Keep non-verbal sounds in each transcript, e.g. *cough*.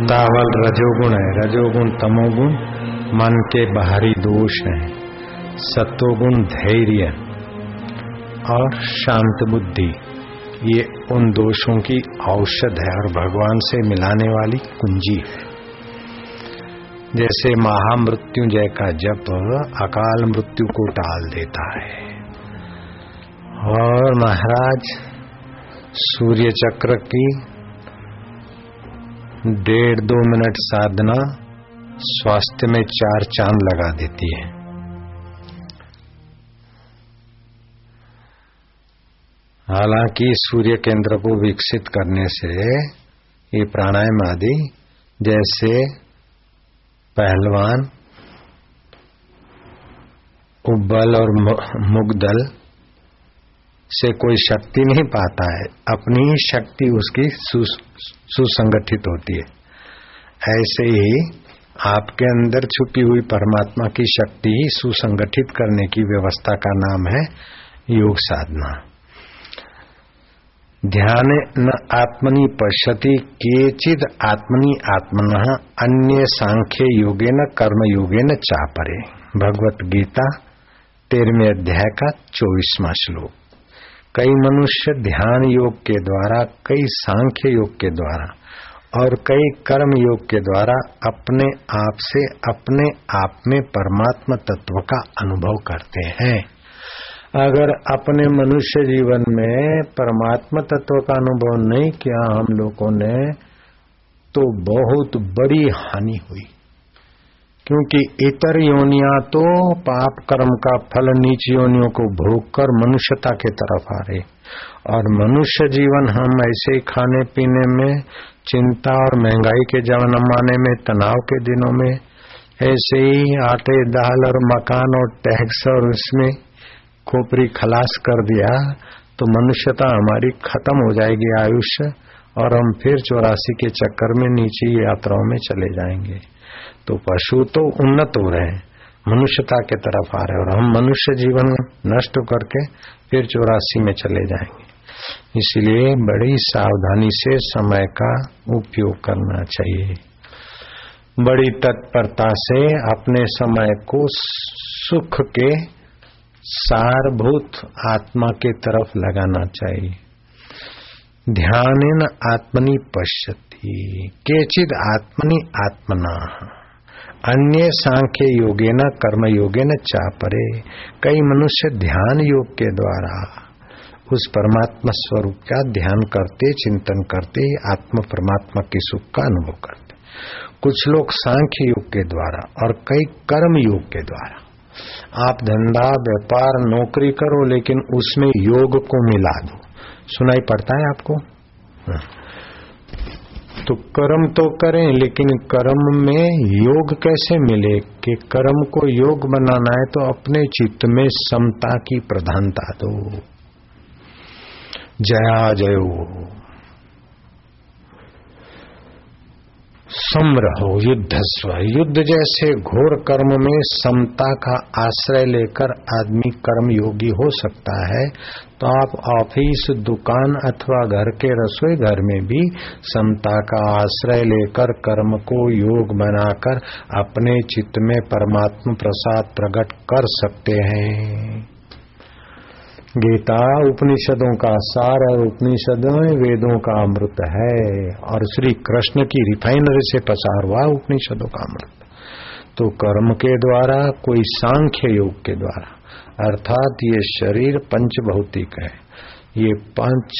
उतावल रजोगुण है, रजोगुण तमोगुण, मन के बाहरी दोष हैं, सत्वगुण धैर्य और शांत बुद्धि, ये उन दोषों की औषध है और भगवान से मिलाने वाली कुंजी है। जैसे महामृत्युंजय का जप अकाल मृत्यु को टाल देता है। और महाराज, सूर्य चक्र की डेढ़ दो मिनट साधना स्वास्थ्य में चार चाँद लगा देती है। हालाँकि सूर्य केंद्र को विकसित करने से ये प्राणायाम आदि, जैसे पहलवान, उब्बल और मुगदल से कोई शक्ति नहीं पाता है, अपनी ही शक्ति उसकी सुसंगठित होती है। ऐसे ही आपके अंदर छुपी हुई परमात्मा की शक्ति ही सुसंगठित करने की व्यवस्था का नाम है योग साधना। ध्यान न आत्मनि पश्यति केचिद आत्मनि आत्मन अन्य सांख्य योगे न कर्म योगे न चापरे। भगवत गीता तेरहवें अध्याय का चौबीसवा श्लोक। कई मनुष्य ध्यान योग के द्वारा, कई सांख्य योग के द्वारा और कई कर्म योग के द्वारा अपने आप से अपने आप में परमात्मा तत्व का अनुभव करते हैं। अगर अपने मनुष्य जीवन में परमात्मा तत्व का अनुभव नहीं किया हम लोगों ने तो बहुत बड़ी हानि हुई। क्योंकि इतर योनिया तो पाप कर्म का फल नीच योनियों को भोग कर मनुष्यता के तरफ़ आ रहे और मनुष्य जीवन हम ऐसे ही खाने पीने में, चिंता और महँगाई के जमाने में, तनाव के दिनों में, ऐसे ही आटे, दाल और मकान और टैक्स और उसमें खोपरी खलास कर दिया तो मनुष्यता हमारी खत्म हो जाएगी आयुष्य। और हम फिर चौरासी के चक्कर में नीचे यात्राओं में चले जाएँगे। तो पशु तो उन्नत हो रहे हैं, मनुष्यता के तरफ़ आ रहे और हम मनुष्य जीवन नष्ट करके फिर चौरासी में चले जाएँगे। इसलिए बड़ी सावधानी से समय का उपयोग करना चाहिए। बड़ी तत्परता से अपने समय को सुख के सारभूत आत्मा के तरफ़ लगाना चाहिए। ध्यान न आत्मनि पश्यति, केचिद आत्मनि आत्मना। अन्य सांख्य योगे न कर्म योगे न चापरे, कई मनुष्य ध्यान योग के द्वारा उस परमात्मा स्वरूप का ध्यान करते, चिंतन करते, आत्म परमात्मा के सुख का अनुभव करते। कुछ लोग सांख्य योग के द्वारा और कई कर्म योग के द्वारा। आप धंधा, व्यापार, नौकरी करो, लेकिन उसमें योग को मिला दो। सुनाई पड़ता है आपको। तो कर्म तो करें, लेकिन कर्म में योग कैसे मिले? कि कर्म को योग बनाना है तो अपने चित्त में समता की प्रधानता दो। जया जयो। सम रहो युद्ध स्व। युद्ध जैसे घोर कर्म में समता का आश्रय लेकर आदमी कर्म योगी हो सकता है तो आप ऑफ़िस, दुकान अथवा घर के रसोई घर में भी समता का आश्रय लेकर कर्म को योग बनाकर अपने चित्त में परमात्मा प्रसाद प्रकट कर सकते हैं। गीता उपनिषदों का सार और उपनिषदों वेदों का अमृत है और श्री कृष्ण की रिफाइनरी से पसार हुआ उपनिषदों का अमृत। तो कर्म के द्वारा, कोई सांख्य योग के द्वारा, अर्थात ये शरीर पंच भौतिक है, ये पंच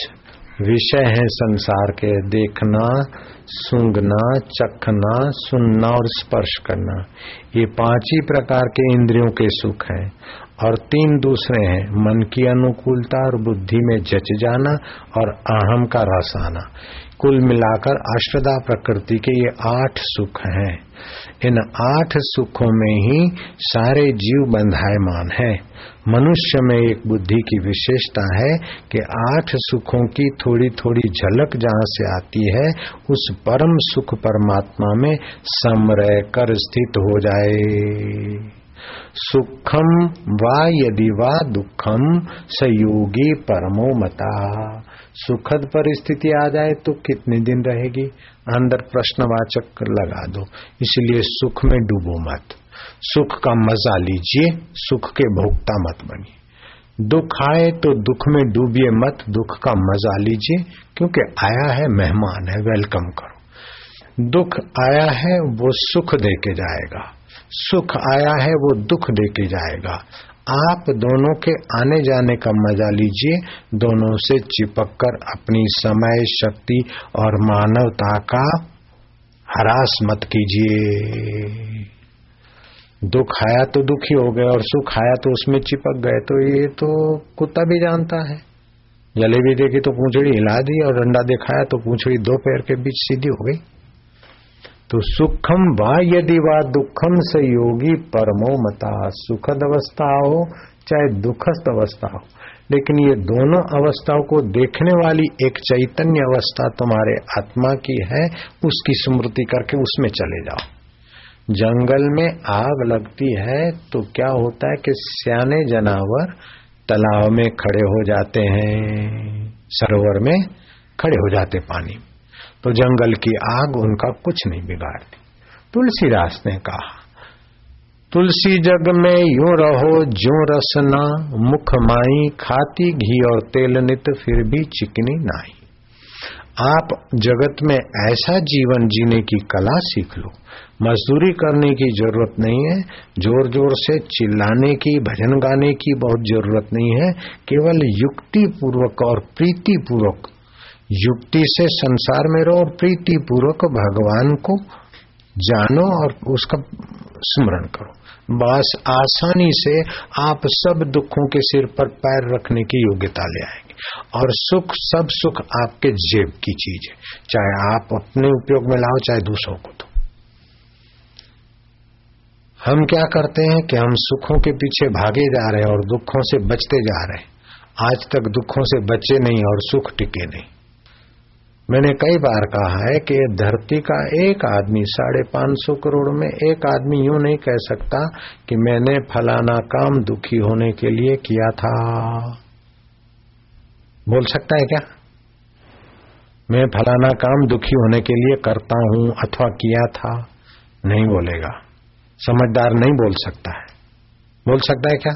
विषय है संसार के, देखना, सूंघना, चखना, सुनना और स्पर्श करना, ये पाँच ही प्रकार के इंद्रियों के सुख हैं। और तीन दूसरे हैं, मन की अनुकूलता और बुद्धि में जच जाना और अहम का रस आना। कुल मिलाकर अष्टदा प्रकृति के ये आठ सुख हैं। इन आठ सुखों में ही सारे जीव बंधायमान है। मनुष्य में एक बुद्धि की विशेषता है कि आठ सुखों की थोड़ी थोड़ी झलक जहाँ से आती है, उस परम सुख परमात्मा में समरह कर स्थित हो जाए। सुखम वा यदि वा दुखम सयोगी परमो मता। सुखद परिस्थिति आ जाए तो कितने दिन रहेगी? अंदर प्रश्नवाचक लगा दो, इसलिए सुख में डूबो मत। सुख का मज़ा लीजिए, सुख के भोक्ता मत बनिए। दुख आए तो दुख में डूबिए मत, दुख का मज़ा लीजिए, क्योंकि आया है मेहमान है, वेलकम करो। दुख आया है, वो सुख दे के जाएगा। सुख आया है, वो दुख दे के जाएगा। आप दोनों के आने जाने का मज़ा लीजिए, दोनों से चिपक कर अपनी समय, शक्ति और मानवता का हरास मत कीजिए। दुख आया तो दुखी हो गए और सुख आया तो उसमें चिपक गए तो ये तो कुत्ता भी जानता है। जलेबी देखी तो पूछड़ी हिला दी और डंडा दिखाया तो पूछड़ी दो पैर के बीच सीधी हो गई। तो सुखम वा यदि वा दुखम से योगी परमो मता सुखद अवस्था हो, चाहे दुखद अवस्था हो। लेकिन ये दोनों अवस्थाओं को देखने वाली एक चैतन्य अवस्था तुम्हारे आत्मा की है, उसकी स्मृति करके उसमें चले जाओ। जंगल में आग लगती है तो क्या होता है कि सियाने जानवर तालाब में खड़े हो जाते हैं, सरोवर में खड़े हो जाते पानी में। तो जंगल की आग उनका कुछ नहीं बिगाड़ती। तुलसीदास ने कहा, तुलसी जग में यूँ रहो जो रसना मुख माई खाती घी और तेल नित फिर भी चिकनी नाई आप जगत में ऐसा जीवन जीने की कला सीख लो। मजदूरी करने की ज़रूरत नहीं है, ज़ोर ज़ोर से चिल्लाने की, भजन गाने की बहुत ज़रूरत नहीं है। केवल युक्ति पूर्वक और प्रीति पूर्वक युक्ति से संसार में रहो और प्रीति पूर्वक भगवान को जानो और उसका स्मरण करो। बस आसानी से आप सब दुखों के सिर पर पैर रखने की योग्यता ले आएँगे। और सुख, सब सुख आपके जेब की चीज़ है। चाहे आप अपने उपयोग में लाओ, चाहे दूसरों को दो। हम क्या करते हैं कि हम सुखों के पीछे भागे जा रहे हैं और दुखों से बचते जा रहे हैं। आज तक दुखों से बचे नहीं और सुख टिके नहीं। मैंने कई बार कहा है कि धरती का एक आदमी साढ़े पाँच सौ करोड़ में एक आदमी यूँ नहीं कह सकता कि मैंने फलाना काम दुखी होने के लिए किया था। बोल सकता है क्या? मैं फलाना काम दुखी होने के लिए करता हूँ अथवा किया था, नहीं बोलेगा। समझदार नहीं बोल सकता है। बोल सकता है क्या?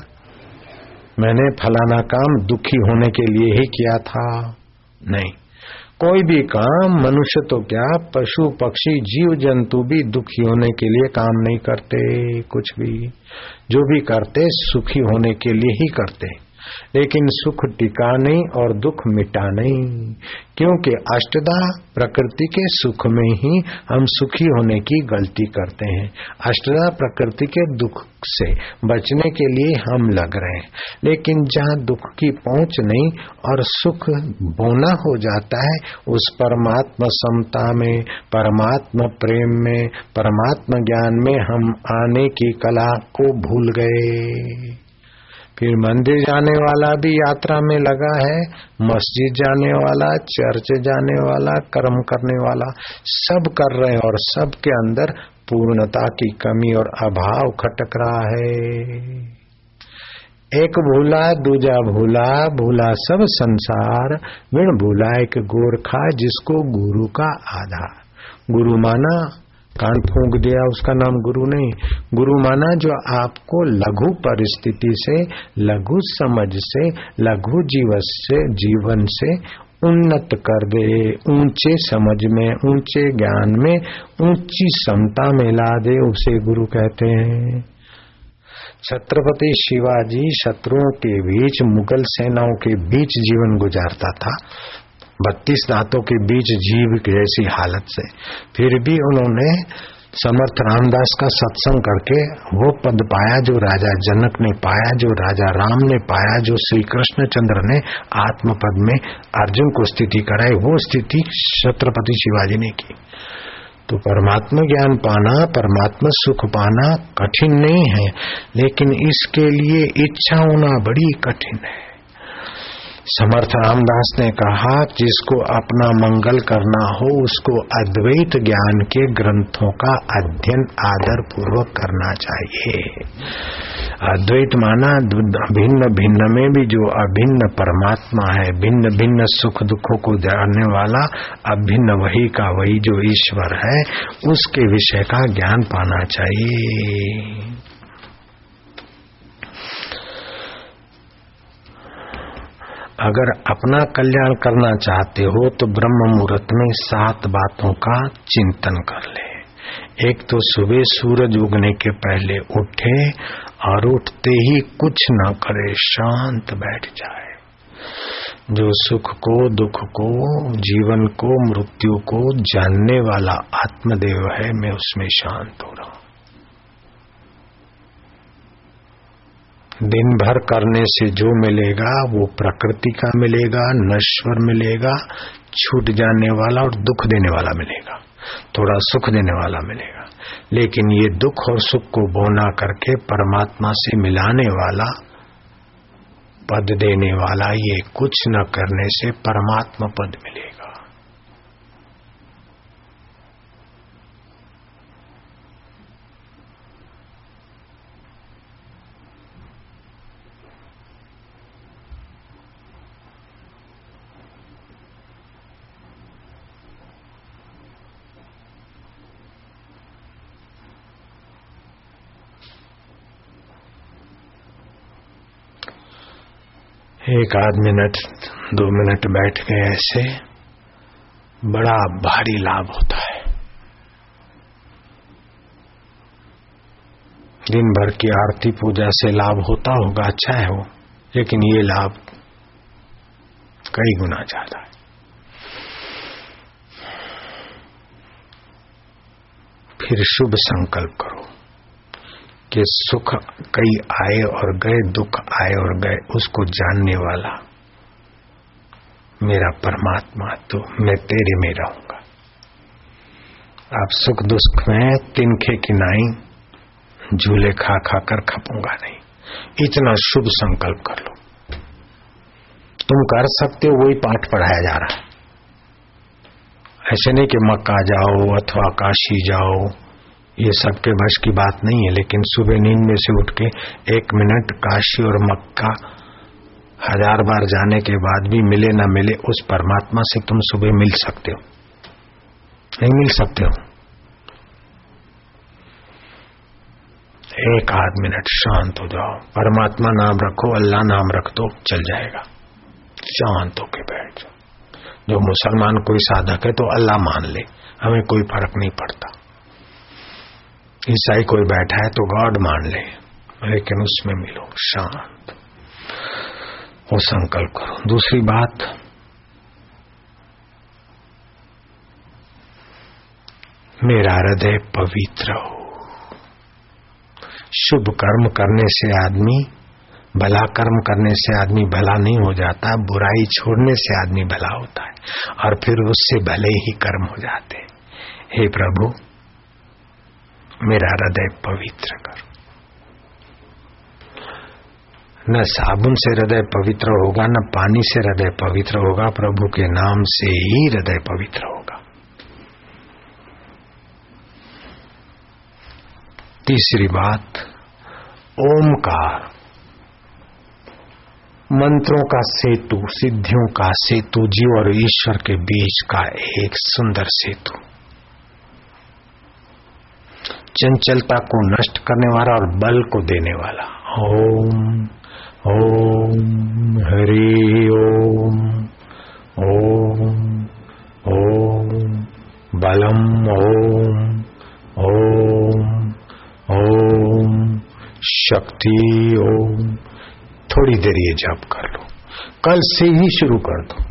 मैंने फलाना काम दुखी होने के लिए ही किया था, नहीं। कोई भी काम, मनुष्य तो क्या, पशु, पक्षी, जीव, जंतु भी दुखी होने के लिए काम नहीं करते, कुछ भी। जो भी करते, सुखी होने के लिए ही करते। लेकिन सुख टिका नहीं और दुख मिटा नहीं। क्योंकि अष्टदा प्रकृति के सुख में ही हम सुखी होने की गलती करते हैं। अष्टदा प्रकृति के दुख से बचने के लिए हम लग रहे हैं। लेकिन जहाँ दुख की पहुँच नहीं और सुख बोना हो जाता है, उस परमात्मा समता में, परमात्मा प्रेम में, परमात्मा ज्ञान में हम आने की कला को भूल गए। फिर मंदिर जाने वाला भी यात्रा में लगा है, मस्जिद जाने वाला, चर्च जाने वाला, कर्म करने वाला, सब कर रहे हैं और सबके अंदर पूर्णता की कमी और अभाव खटक रहा है। एक भूला, दूजा भूला भूला सब संसार विण भूला एक गोरखा जिसको गुरु का आधार। गुरु माना कान फूंक दिया, उसका नाम गुरु नहीं। गुरु माना जो आपको लघु परिस्थिति से, लघु समझ से, लघु जीवन से जीवन से उन्नत कर दे। ऊँचे समझ में, ऊँचे ज्ञान में, ऊँची समता में ला दे, उसे गुरु कहते हैं। छत्रपति शिवाजी शत्रुओं के बीच, मुगल सेनाओं के बीच जीवन गुजारता था। बत्तीस दांतों के बीच जीव जैसी हालत से। फिर भी उन्होंने समर्थ रामदास का सत्संग करके वो पद पाया जो राजा जनक ने पाया, जो राजा राम ने पाया, जो श्री कृष्ण चंद्र ने आत्म पद में अर्जुन को स्थिति कराई, वो स्थिति छत्रपति शिवाजी ने की। तो परमात्मा ज्ञान पाना, परमात्मा सुख पाना कठिन नहीं है, लेकिन इसके लिए इच्छा होना बड़ी कठिन है। समर्थ रामदास ने कहा, जिसको अपना मंगल करना हो, उसको अद्वैत ज्ञान के ग्रंथों का अध्ययन आदर पूर्वक करना चाहिए। अद्वैत माना भिन्न भिन्न में भी जो अभिन्न परमात्मा है, भिन्न भिन्न सुख दुखों को जानने वाला, अभिन्न वही का वही जो ईश्वर है, उसके विषय का ज्ञान पाना चाहिए। अगर अपना कल्याण करना चाहते हो तो ब्रह्म मुहूर्त में सात बातों का चिंतन कर ले। एक तो सुबह सूरज उगने के पहले उठे और उठते ही कुछ न करे, शांत बैठ जाए। जो सुख को, दुख को, जीवन को, मृत्यु को जानने वाला आत्मदेव है, मैं उसमें शांत हो रहा हूँ। दिन भर करने से जो मिलेगा वो प्रकृति का मिलेगा, नश्वर मिलेगा, छूट जाने वाला और दुख देने वाला मिलेगा, थोड़ा सुख देने वाला मिलेगा। लेकिन ये दुख और सुख को बोना करके परमात्मा से मिलाने वाला, पद देने वाला ये कुछ न करने से परमात्मा पद मिलेगा। एक आध मिनट दो मिनट बैठ गए ऐसे बड़ा भारी लाभ होता है। दिन भर की आरती पूजा से लाभ होता होगा अच्छा है वो, लेकिन ये लाभ कई गुना ज़्यादा है। फिर शुभ संकल्प करो। कि सुख कई आए और गए, दुख आए और गए, उसको जानने वाला मेरा परमात्मा तो मैं तेरे में रहूँगा। आप सुख दुख में तिनखे की नाई, झूले खा खा कर खपूँगा नहीं। इतना शुभ संकल्प कर लो। तुम कर सकते हो, वही पाठ पढ़ाया जा रहा है। ऐसे नहीं कि मक्का जाओ, अथवा काशी जाओ ये सबके बस की बात नहीं है, लेकिन सुबह नींद में से उठ के एक मिनट काशी और मक्का हज़ार बार जाने के बाद भी मिले ना मिले, उस परमात्मा से तुम सुबह मिल सकते हो। नहीं मिल सकते हो। एक आध मिनट शांत हो जाओ। परमात्मा नाम रखो, अल्लाह नाम रख दो चल जाएगा। शांत होके बैठ जाओ। जो मुसलमान कोई साधक है तो अल्लाह मान ले, हमें कोई फ़र्क नहीं पड़ता। ईसाई कोई बैठा है तो गॉड मान ले, लेकिन उसमें मिलो शांत। वो संकल्प करो। दूसरी बात, मेरा हृदय पवित्र हो। शुभ कर्म करने से आदमी, भला कर्म करने से आदमी भला नहीं हो जाता, बुराई छोड़ने से आदमी भला होता है, और फिर उससे भले ही कर्म हो जाते। हे प्रभु मेरा हृदय पवित्र कर। न साबुन से हृदय पवित्र होगा, न पानी से हृदय पवित्र होगा, प्रभु के नाम से ही हृदय पवित्र होगा। तीसरी बात, ओमकार। मंत्रों का सेतु, सिद्धियों का सेतु, जीव और ईश्वर के बीच का एक सुंदर सेतु। चंचलता को नष्ट करने वाला और बल को देने वाला। ओम ओम, हरि ओम ओम ओम, बलम ओम ओम ओम, शक्ति ओम। थोड़ी देर ये जाप कर लो। कल से ही शुरू कर दो।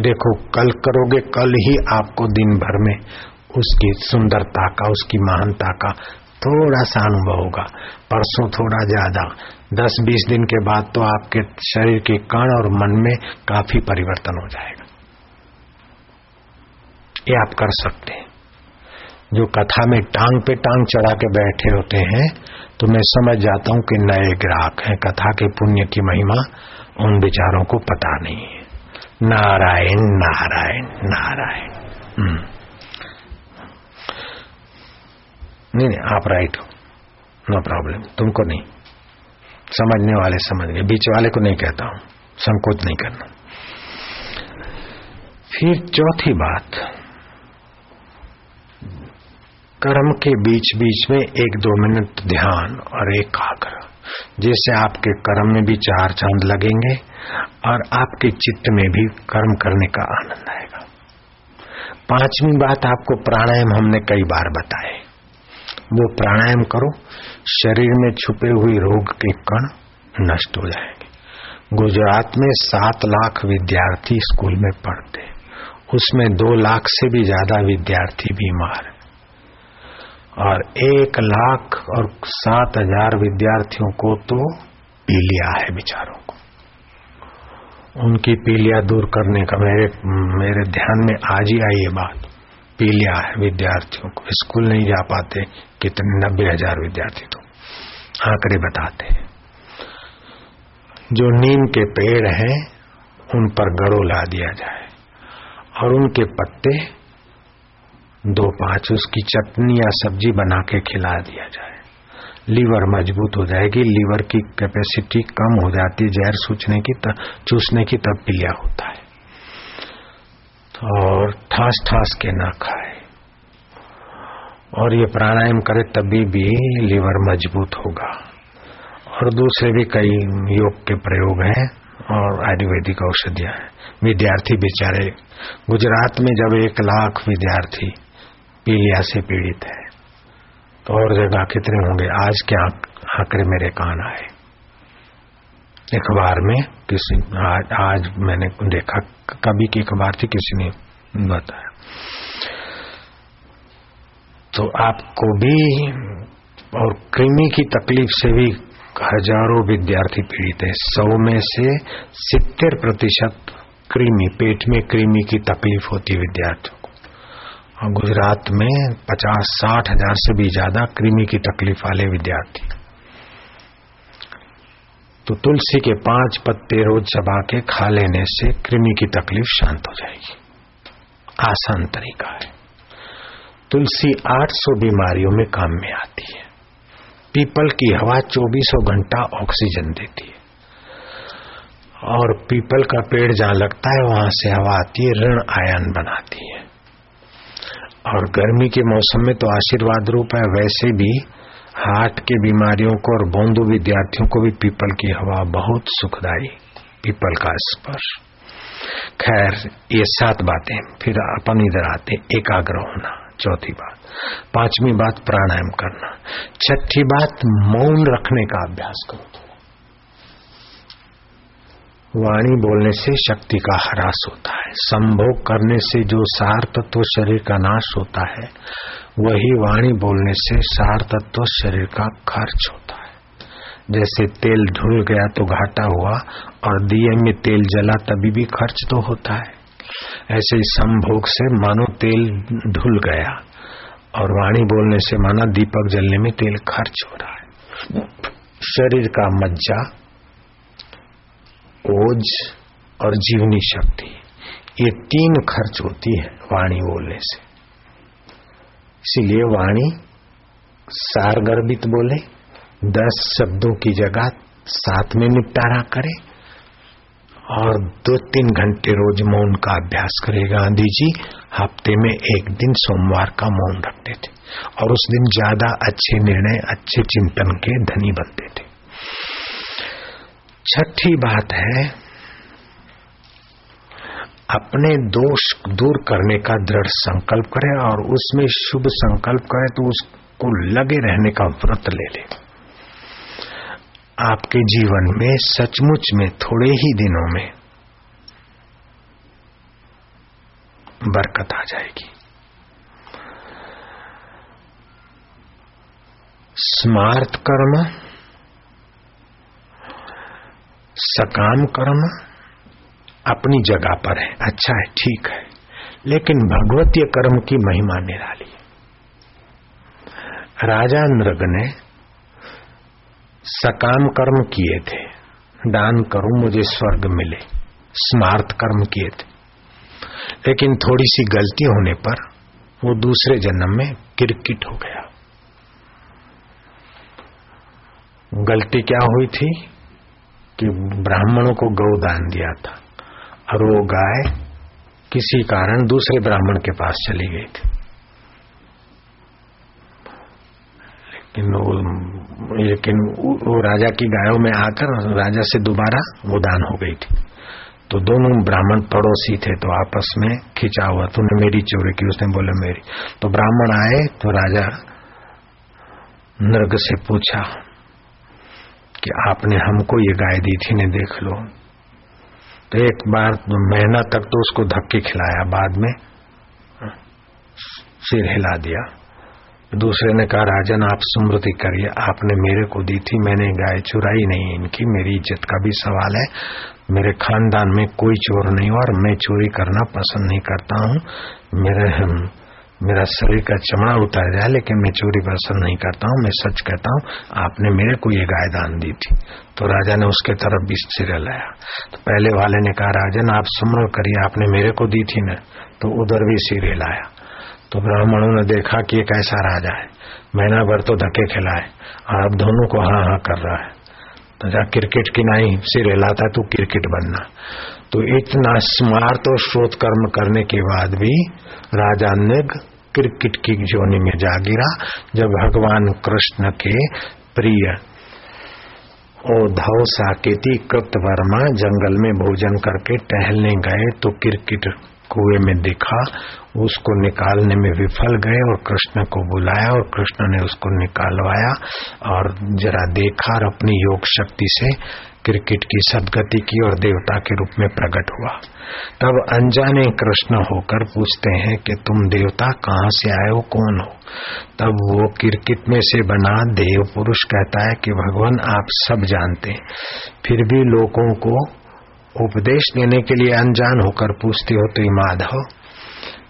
देखो, कल करोगे, कल ही आपको दिन भर में उसकी सुंदरता का, उसकी महानता का थोड़ा सा अनुभव होगा। परसों थोड़ा ज़्यादा। दस बीस दिन के बाद तो आपके शरीर के कण और मन में काफ़ी परिवर्तन हो जाएगा। ये आप कर सकते हैं। जो कथा में टांग पे टांग चढ़ा के बैठे होते हैं तो मैं समझ जाता हूँ कि नए ग्राहक हैं। कथा के पुण्य की महिमा उन विचारों को पता नहीं है। नारायण नारायण नारायण। नहीं नहीं, आप राइट हो। नो प्रॉब्लम तुमको नहीं। समझने वाले समझ गए। बीच वाले को नहीं कहता हूँ। संकोच नहीं करना। फिर चौथी बात। कर्म के बीच बीच में एक दो मिनट ध्यान और एक आग्रह। जैसे आपके कर्म में भी चार चाँद लगेंगे और आपके चित्त में भी कर्म करने का आनंद आएगा। पांचवी बात आपको प्राणायाम हमने कई बार बताए। वो प्राणायाम करो, शरीर में छुपे हुए रोग के कण नष्ट हो जाएँगे। गुजरात में सात लाख विद्यार्थी स्कूल में पढ़ते उसमें दो लाख से भी ज़्यादा विद्यार्थी बीमार और एक लाख और सात हज़ार विद्यार्थियों को तो पीलिया है बिचारों को। उनकी पीलिया दूर करने का मेरे मेरे ध्यान में आज ही आई ये बात। पीलिया है विद्यार्थियों को। स्कूल नहीं जा पाते, कितने, नब्बे हज़ार विद्यार्थी तो आंकड़े बताते हैं। जो नीम के पेड़ हैं, उन पर गड़ो ला दिया जाए। और उनके पत्ते दो पाँच, उसकी चटनी या सब्ज़ी बना के खिला दिया जाए। लीवर मज़बूत हो जाएगी, लीवर की कैपेसिटी कम हो जाती है, जहर सूचने की चूसने की तब पीलिया होता है। और ठास ठास के ना खाए। और ये प्राणायाम करे तभी भी लीवर मज़बूत होगा। और दूसरे भी कई योग के प्रयोग हैं और आयुर्वेदिक औषधियाँ हैं। विद्यार्थी बेचारे गुजरात में जब एक लाख विद्यार्थी पीलिया से पीड़ित है तो और जगह कितने होंगे? आज के आंकड़े मेरे कान आए। अखबार में किसी आज, आज मैंने देखा कभी की अखबार थी, किसी ने बताया। तो आपको भी और कृमि की तकलीफ़ से भी हज़ारों विद्यार्थी पीड़ित है। सौ में से सितर प्रतिशत कृमि, पेट में कृमि की तकलीफ़ होती है विद्यार्थियों को। और गुजरात में पचास साठ हज़ार से भी ज़्यादा कृमि की तकलीफ़ वाले विद्यार्थी। तो तुलसी के पाँच पत्ते रोज चबा के खा लेने से कृमि की तकलीफ़ शांत हो जाएगी। आसान तरीका है। तुलसी 800 बीमारियों में काम में आती है। पीपल की हवा चौबीसों घंटा ऑक्सीजन देती है। और पीपल का पेड़ जहाँ लगता है, वहाँ से हवा आती है, ऋण आयन बनाती है। और गर्मी के मौसम में तो आशीर्वाद रूप है, वैसे भी हार्ट के बीमारियों को और बोंदू विद्यार्थियों को भी पीपल की हवा बहुत सुखदायी पीपल का स्पर्श। खैर, ये सात बातें, फिर अपन इधर आते एकाग्र होना, चौथी बात। पांचवी बात, प्राणायाम करना। छठी बात, मौन रखने का अभ्यास करो वाणी बोलने से शक्ति का ह्रास होता है। संभोग करने से जो सार तत्व शरीर का नाश होता है वही वाणी बोलने से सार तत्व शरीर का खर्च होता है। जैसे तेल ढुल गया तो घाटा हुआ और दिए में तेल जला तभी भी खर्च तो होता है। ऐसे संभोग से मानो तेल ढुल गया और वाणी बोलने से माना दीपक जलने में तेल खर्च हो रहा है। शरीर का मज्जा, ओज और जीवनी शक्ति, ये तीन खर्च होती है वाणी बोलने से। इसीलिए वाणी सारगर्भित बोले, दस शब्दों की जगह साथ में निपटारा करे और दो तीन घंटे रोज मौन का अभ्यास करे। गांधी जी हफ़्ते में एक दिन सोमवार का मौन रखते थे और उस दिन ज़्यादा अच्छे निर्णय, अच्छे चिंतन के धनी बनते थे। छठी बात है अपने दोष दूर करने का दृढ़ संकल्प करें और उसमें शुभ संकल्प करें तो उसको लगे रहने का व्रत ले ले। आपके जीवन में सचमुच में थोड़े ही दिनों में बरकत आ जाएगी। स्मार्थ कर्म, सकाम कर्म अपनी जगह पर है। अच्छा है, ठीक है। लेकिन भगवतीय कर्म की महिमा निराली राजा नृग ने सकाम कर्म किए थे। दान करूँ, मुझे स्वर्ग मिले। स्मार्थ कर्म किए थे। लेकिन थोड़ी सी गलती होने पर वो दूसरे जन्म में किरकिट हो गया। गलती क्या हुई थी? कि ब्राह्मणों को गौदान दिया था। और वो गाय किसी कारण दूसरे ब्राह्मण के पास चली गई थी। लेकिन वो लेकिन वो राजा की गायों में आकर राजा से दोबारा वो दान हो गई थी। तो दोनों ब्राह्मण पड़ोसी थे तो आपस में खिंचा हुआ। तूने मेरी चोरी की, उसने बोला मेरी। तो ब्राह्मण आए तो राजा नर्ग से पूछा कि आपने हमको ये गाय दी थी ने देख लो। तो एक बार महीना तक तो उसको धक्के खिलाया, बाद में सिर हिला दिया। दूसरे ने कहा, राजन, आप स्मृति करिए, आपने मेरे को दी थी, मैंने गाय चुराई नहीं इनकी, मेरी इज़्ज़त का भी सवाल है। मेरे खानदान में कोई चोर नहीं और मैं चोरी करना पसंद नहीं करता हूँ। मेरे मेरा शरीर का चमड़ा उतर जाए लेकिन मैं चोरी पसंद नहीं करता हूँ, मैं सच कहता हूँ, आपने मेरे को ये गाय दान दी थी। तो राजा ने उसके तरफ़ भी सिर लाया। तो पहले वाले ने कहा, राजन, आप स्मरण करिए, आपने मेरे को दी थी न। तो उधर भी सिर लाया। तो ब्राह्मणों ने देखा कि एक ऐसा राजा है। महीना भर तो धक्के खिलाए। और अब दोनों को हाँ हाँ कर रहा है। तो जा क्रिकेट की नहीं सिर हिलाता है तू क्रिकेट बनना। तो इतना स्मार्ट और श्रोत कर्म करने के बाद भी राजा ने क्रिकेट की जोनी में जा गिरा, जब भगवान कृष्ण के प्रिय ओ धव साकेती कृत वर्मा जंगल में भोजन करके टहलने गए तो क्रिकेट कुएँ में दिखा, उसको निकालने में विफल गए और कृष्ण को बुलाया और कृष्ण ने उसको निकालवाया और जरा देखा और अपनी योग शक्ति से क्रिकेट की सदगति की और देवता के रूप में प्रकट हुआ। तब अनजाने कृष्ण होकर पूछते हैं कि तुम देवता कहाँ से आए हो, कौन हो? तब वो क्रिकेट में से बना देव पुरुष कहता है कि, भगवान, आप सब जानते हैं। फिर भी लोगों को उपदेश देने के लिए अनजान होकर पूछते हो तो माधव,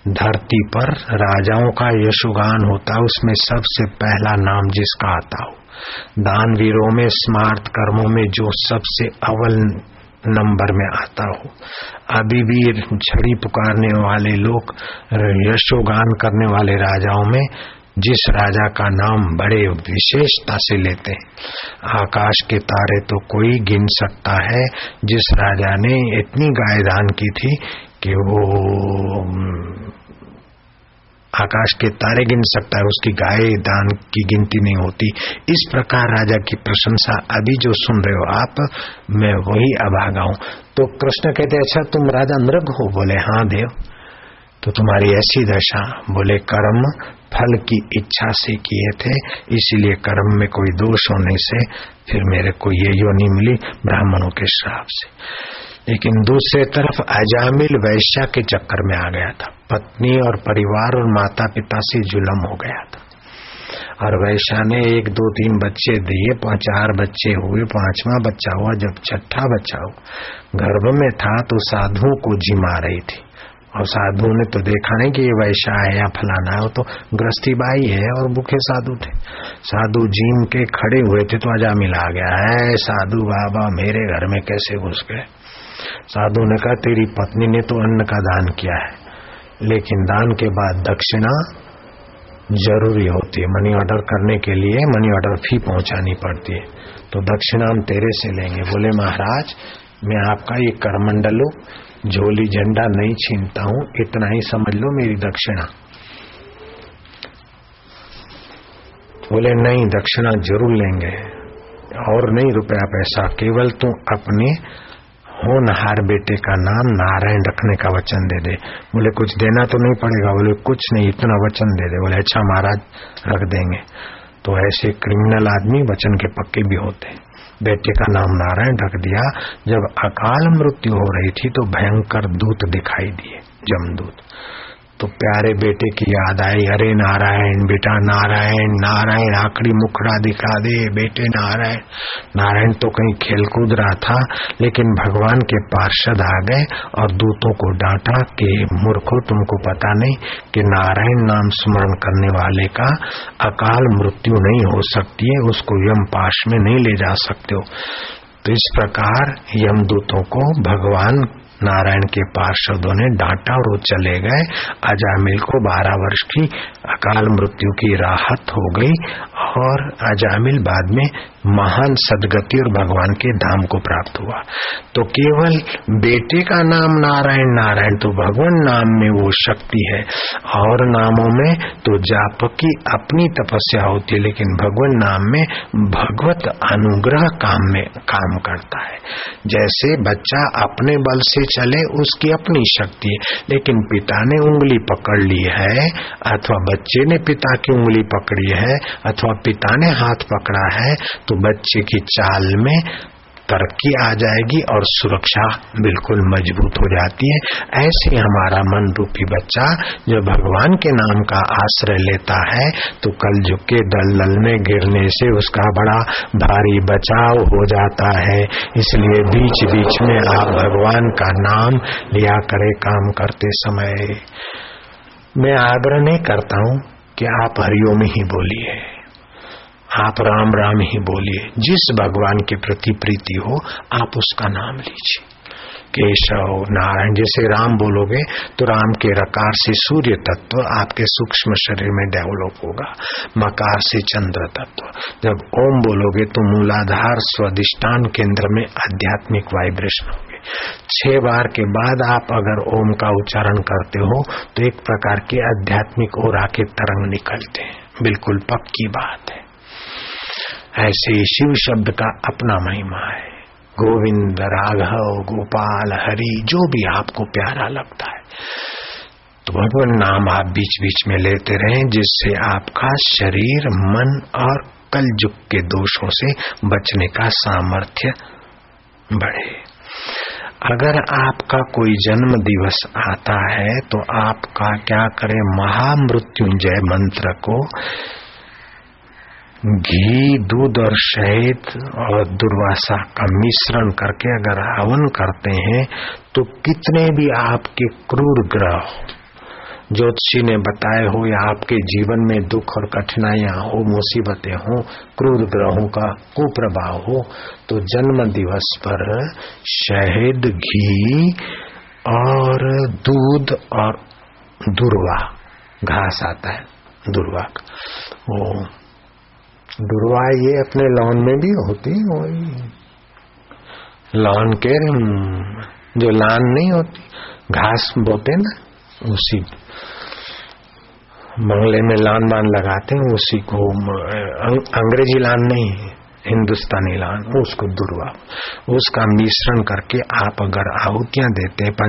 धरती पर राजाओं का यशुगान होता, उसमें सबसे पहला नाम जिसका आता हो। दानवीरों में स्मार्ट कर्मों में जो सबसे अव्वल नंबर में आता हो। अभी भी छड़ी पुकारने वाले लोग, यशोगान करने वाले राजाओं में जिस राजा का नाम बड़े विशेषता से लेते हैं। आकाश के तारे तो कोई गिन सकता है। जिस राजा ने इतनी गाय दान की थी कि वो आकाश के तारे गिन सकता है। उसकी गाय दान की गिनती नहीं होती। इस प्रकार राजा की प्रशंसा। अभी जो सुन रहे हो आप, मैं वही अभागा हूँ। तो कृष्ण कहते अच्छा तुम राजा नृग हो? बोले हाँ देव। तो तुम्हारी ऐसी दशा। बोले, कर्म फल की इच्छा से किए थे, इसीलिए कर्म में कोई दोष होने से फिर मेरे को ये योनि मिली ब्राह्मणों के श्राप से। लेकिन दूसरे तरफ़ अजामिल वैश्या के चक्कर में आ गया था। पत्नी और परिवार और माता पिता से जुलम हो गया था। और वैश्या ने एक दो तीन बच्चे दिए चार बच्चे हुए, पांचवा बच्चा हुआ, जब छठा बच्चा हुआ। गर्भ में था तो साधुओं को जिमा रही थी। और साधु ने तो देखा नहीं कि ये वैशा है या फलाना है, वो तो ग्रस्ती बाई है और भूखे साधु थे। साधु जीम के खड़े हुए थे तो अजामिल आ गया। है साधु बाबा, मेरे घर में कैसे घुस गए? साधु ने कहा, तेरी पत्नी ने तो अन्न का दान किया है, लेकिन दान के बाद दक्षिणा ज़रूरी होती है। मनी ऑर्डर करने के लिए मनी ऑर्डर फ़ी पहुंचानी पड़ती है। तो दक्षिणा हम तेरे से लेंगे। बोले, महाराज मैं आपका ये करमंडलो, झोली झंडा नहीं छीनता हूँ, इतना ही समझ लो मेरी दक्षिणा। बोले, नहीं, दक्षिणा ज़रूर लेंगे। और नहीं रुपया पैसा, केवल तू अपने होनहार बेटे का नाम नारायण रखने का वचन दे दे। बोले, कुछ देना तो नहीं पड़ेगा। बोले, कुछ नहीं, इतना वचन दे दे। बोले अच्छा महाराज, रख देंगे। तो ऐसे क्रिमिनल आदमी वचन के पक्के भी होते बेटे का नाम नारायण रख दिया। जब अकाल मृत्यु हो रही थी तो भयंकर दूत दिखाई दिए, जमदूत। तो प्यारे बेटे की याद आई। अरे नारायण, बेटा नारायण नारायण, आखिरी मुखड़ा दिखा दे, बेटे नारायण। नारायण तो कहीं खेल कूद रहा था, लेकिन भगवान के पार्षद आ गए और दूतों को डांटा कि, मूर्खो, तुमको पता नहीं कि नारायण नाम स्मरण करने वाले का अकाल मृत्यु नहीं हो सकती है, उसको यम पाश में नहीं ले जा सकते हो। तो इस प्रकार यमदूतों को भगवान नारायण के पार्षदों ने डांटा और वो चले गए। अजामिल को बारह वर्ष की अकाल मृत्यु की राहत हो गई और अजामिल बाद में महान सदगति और भगवान के धाम को प्राप्त हुआ। तो केवल बेटे का नाम नारायण नारायण तो भगवान नाम में वो शक्ति है। और नामों में तो जाप की अपनी तपस्या होती है, लेकिन भगवान नाम में भगवत अनुग्रह काम में, काम करता है। जैसे बच्चा अपने बल से चले, उसकी अपनी शक्ति है। लेकिन पिता ने उंगली पकड़ ली है, अथवा बच्चे ने पिता की उंगली पकड़ी है, अथवा पिता ने हाथ पकड़ा है तो बच्चे की चाल में तरक्की आ जाएगी और सुरक्षा बिल्कुल मज़बूत हो जाती है। ऐसे हमारा मन रूपी बच्चा जो भगवान के नाम का आश्रय लेता है तो कल झुके दलदल में गिरने से उसका बड़ा भारी बचाव हो जाता है। इसलिए बीच बीच में आप भगवान का नाम लिया करे काम करते समय। मैं आग्रह नहीं करता हूँ कि आप हरिओम ही बोलिए। आप राम राम ही बोलिए। जिस भगवान के प्रति प्रीति हो, आप उसका नाम लीजिए। केशव, नारायण, जैसे राम बोलोगे तो राम के रकार से सूर्य तत्व आपके सूक्ष्म शरीर में डेवलप होगा। मकार से चंद्र तत्व। जब ओम बोलोगे तो मूलाधार स्वादिष्टान केंद्र में आध्यात्मिक वाइब्रेशन होगी। छह बार के बाद आप अगर ओम का उच्चारण करते हो तो एक प्रकार के आध्यात्मिक ओरा के तरंग निकलते हैं। बिल्कुल पक्की बात है। ऐसे शिव शब्द का अपना महिमा है। गोविंद, राघव, गोपाल, हरि, जो भी आपको प्यारा लगता है। तो भगवान नाम आप बीच बीच में लेते रहें, जिससे आपका शरीर, मन और कल युग के दोषों से बचने का सामर्थ्य बढ़े। अगर आपका कोई जन्म दिवस आता है तो आपका क्या करें? महामृत्युंजय मंत्र को घी, दूध और शहद और दुर्वासा का मिश्रण करके अगर हवन करते हैं तो कितने भी आपके क्रूर ग्रह ज्योतिषी ने बताए हो, या आपके जीवन में दुख और कठिनाइयाँ हो, मुसीबतें हो, क्रूर ग्रहों का कुप्रभाव हो तो जन्म दिवस पर शहद, घी और दूध और दुर्वा, घास आता है, दुर्वा वो दुर्वा ये अपने लॉन में भी होती वही। लॉन के जो लान नहीं होती, घास बोते ना, उसी। बंगले में लान बान लगाते हैं, उसी को अंग्रेज़ी लान नहीं हिंदुस्तानी लान उसको दुर्वा। उसका मिश्रण करके आप अगर आहुतियाँ देते हैं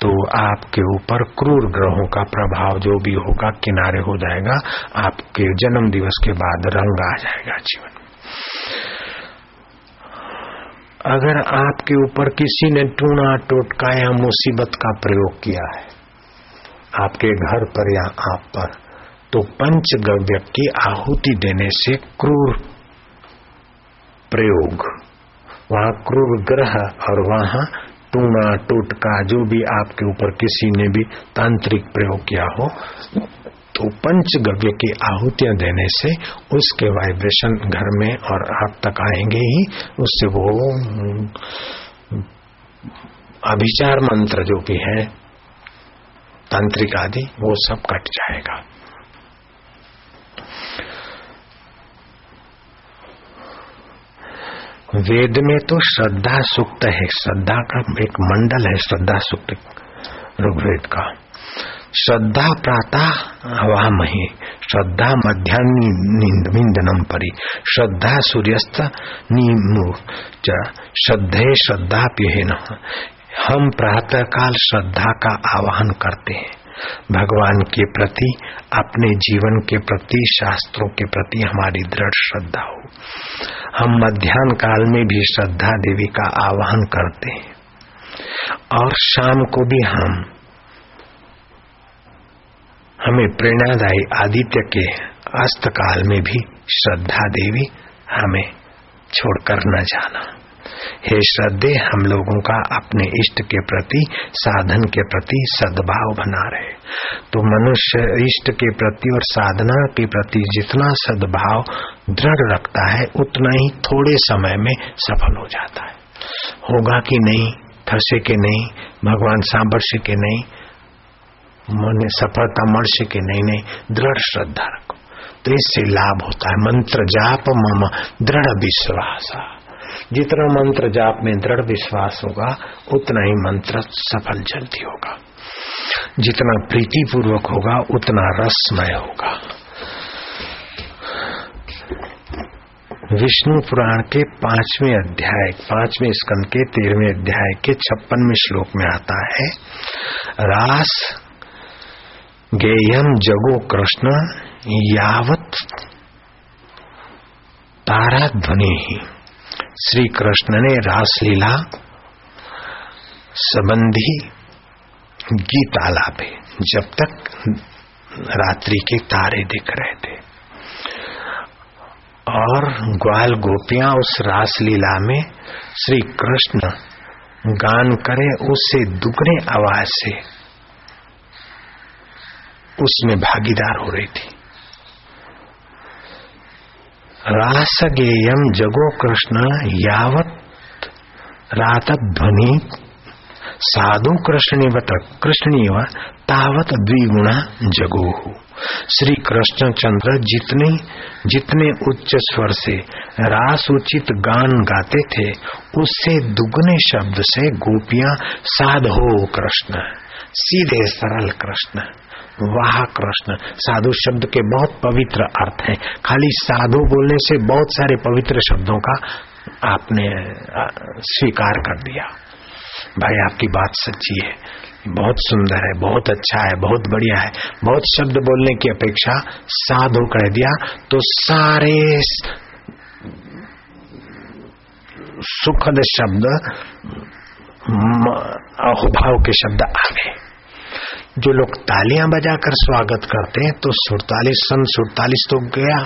तो आपके ऊपर क्रूर ग्रहों का प्रभाव जो भी होगा, किनारे हो जाएगा, आपके जन्म दिवस के बाद रंग आ जाएगा जीवन। अगर आपके ऊपर किसी ने टूणा टोटका या मुसीबत का प्रयोग किया है, आपके घर पर या आप पर तो पंचगव्य की आहुति देने से क्रूर प्रयोग। वहाँ क्रूर ग्रह और वहाँ टूणा टूटका जो भी आपके ऊपर किसी ने भी तांत्रिक प्रयोग किया हो तो पंचगव्य की आहुतियाँ देने से उसके वाइब्रेशन घर में और आप तक आएँगे ही। उससे वो, अभिचार मंत्र जो भी है, तांत्रिक आदि, वो सब कट जाएगा। वेद में तो श्रद्धा सुक्त है। श्रद्धा का एक मंडल है, श्रद्धा सुक्त ऋग्वेद का। श्रद्धा प्रातः हवामही, श्रद्धा मध्यान्ह परी, श्रद्धा सूर्यस्त नीमु श्रद्धे श्रद्धा पिहेन हम प्रातः काल श्रद्धा का आवाहन करते हैं। भगवान के प्रति, अपने जीवन के प्रति, शास्त्रों के प्रति हमारी दृढ़ श्रद्धा हो। हम मध्यान्ह काल में भी श्रद्धा देवी का आवाहन करते हैं। और शाम को भी हम, हमें प्रेरणादायी आदित्य के अस्त काल में भी श्रद्धा देवी हमें छोड़कर न जाना। हे श्रद्धे, हम लोगों का अपने इष्ट के प्रति, साधन के प्रति सद्भाव बना रहे। तो मनुष्य इष्ट के प्रति और साधना के प्रति जितना सद्भाव दृढ़ रखता है, उतना ही थोड़े समय में सफल हो जाता है। होगा कि नहीं थसे के नहीं, भगवान सांबर्ष के नहीं, मन सफलता मर्ष के नहीं नहीं, दृढ़ श्रद्धा रखो। तो इससे लाभ होता है। मंत्र जाप मम, दृढ़ विश्वास। जितना मंत्र जाप में दृढ़ विश्वास होगा, उतना ही मंत्र सफल जल्दी होगा। जितना प्रीति पूर्वक होगा, उतना रसमय होगा। विष्णु पुराण के पाँचवें अध्याय, पाँचवें स्कंद के तेरहवें अध्याय के छप्पनवें श्लोक में आता है, रास गेयम जगो कृष्ण यावत तारा ध्वनि ही श्री कृष्ण ने रासलीला संबंधी गीत आलापे जब तक रात्रि के तारे दिख रहे थे। और ग्वाल गोपियाँ उस रासलीला में श्री कृष्ण गान करे उससे दुगने आवाज़ से उसमें भागीदार हो रही थी। रासगेयम जगो कृष्ण यावत रात ध्वनि। साधु कृष्णवत कृष्णीव तावत द्विगुणा जगो। श्री कृष्ण चंद्र जितने जितने उच्च स्वर से रास उचित गान गाते थे, उससे दुगने शब्द से गोपियाँ साधो कृष्ण। सीधे सरल कृष्ण। वाह कृष्ण साधु शब्द के बहुत पवित्र अर्थ हैं खाली साधु बोलने से बहुत सारे पवित्र शब्दों का आपने स्वीकार कर दिया भाई आपकी बात सच्ची है बहुत सुंदर है बहुत अच्छा है बहुत बढ़िया है बहुत शब्द बोलने की अपेक्षा साधु कह दिया तो सारे सुखद शब्द अहुभाव के शब्द आ गए जो लोग तालियाँ बजाकर स्वागत करते हैं तो सुड़तालीस, सन सुड़तालीस तो गया,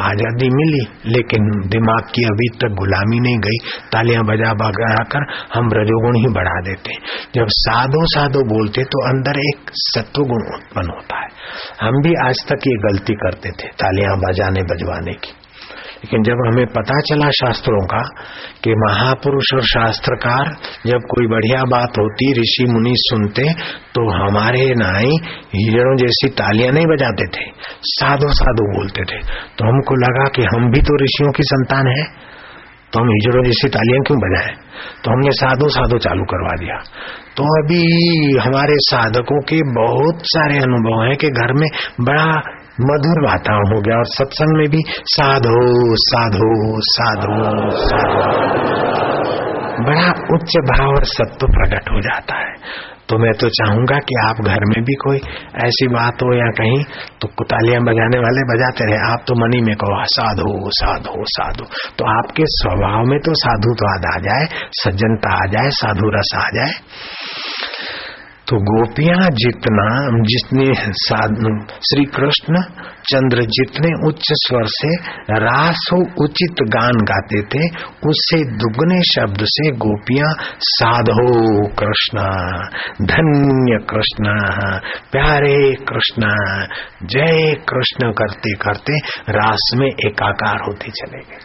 आज़ादी मिली, लेकिन दिमाग की अभी तक गुलामी नहीं गई। तालियाँ बजा बजा कर हम रजोगुण ही बढ़ा देते हैं। जब साधो साधो बोलते तो अंदर एक सत्व गुण उत्पन्न होता है। हम भी आज तक ये गलती करते थे, तालियाँ बजाने, बजवाने की। लेकिन जब हमें पता चला शास्त्रों का कि महापुरुष और शास्त्रकार जब कोई बढ़िया बात होती, ऋषि मुनि सुनते तो हमारे नाई हिरणों जैसी तालियाँ नहीं बजाते थे साधु साधु बोलते थे। तो हमको लगा कि हम भी तो ऋषियों की संतान है। तो हम हिजड़ों जैसी तालियाँ क्यों बजाए? तो हमने साधु साधु चालू करवा दिया। तो अभी हमारे साधकों के बहुत सारे अनुभव हैं कि घर में बड़ा मधुर वातावरण हो गया और सत्संग में भी साधो साधो साधो साधो। बड़ा उच्च भाव और सत्व प्रकट हो जाता है। तो मैं तो चाहूँगा कि आप घर में भी कोई ऐसी बात हो या कहीं तो कुतालियाँ बजाने वाले बजाते रहे। आप तो मनी में कहो, साधु साधु साधु। तो आपके स्वभाव में तो साधु तो आ जाए, सज्जनता आ जाए, साधु रस आ जाए। तो गोपियाँ जितना, जितने श्री कृष्ण चंद्र जितने उच्च स्वर से रासो उचित गान गाते थे, उससे दुगने शब्द से गोपियाँ, साधो कृष्ण, धन्य कृष्ण, प्यारे कृष्ण, जय कृष्ण करते करते रास में एकाकार होते चले गए।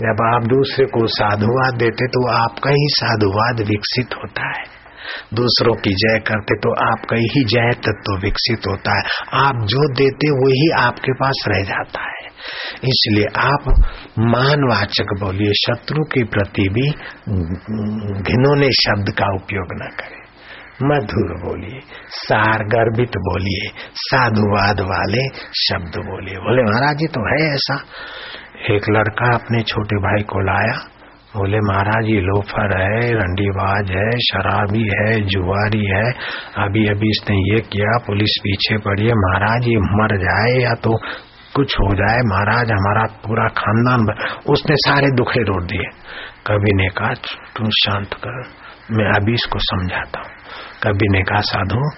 जब आप दूसरे को साधुवाद देते तो आपका ही साधुवाद विकसित होता है। दूसरों की जय करते तो आपका ही जय तत्व विकसित होता है। आप जो देते वही आपके पास रह जाता है। इसलिए आप मानवाचक बोलिए, शत्रु के प्रति भी घिनौने शब्द का उपयोग न करें। मधुर बोलिए सार गर्भित बोलिए, साधुवाद वाले शब्द बोलिए। बोले, महाराज जी तो है ऐसा। एक लड़का अपने छोटे भाई को लाया बोले, महाराज, ये लोफर है, रंडीबाज है, शराबी है, जुआरी है। अभी अभी इसने ये किया, पुलिस पीछे पड़ी है। महाराज, ये मर जाए या तो कुछ हो जाए, महाराज, हमारा पूरा खानदान उसने सारे दुखे रोड दिए। कभी ने कहा, तुम शांत कर, मैं अभी इसको समझाता हूँ। कभी ने कहा, साधु,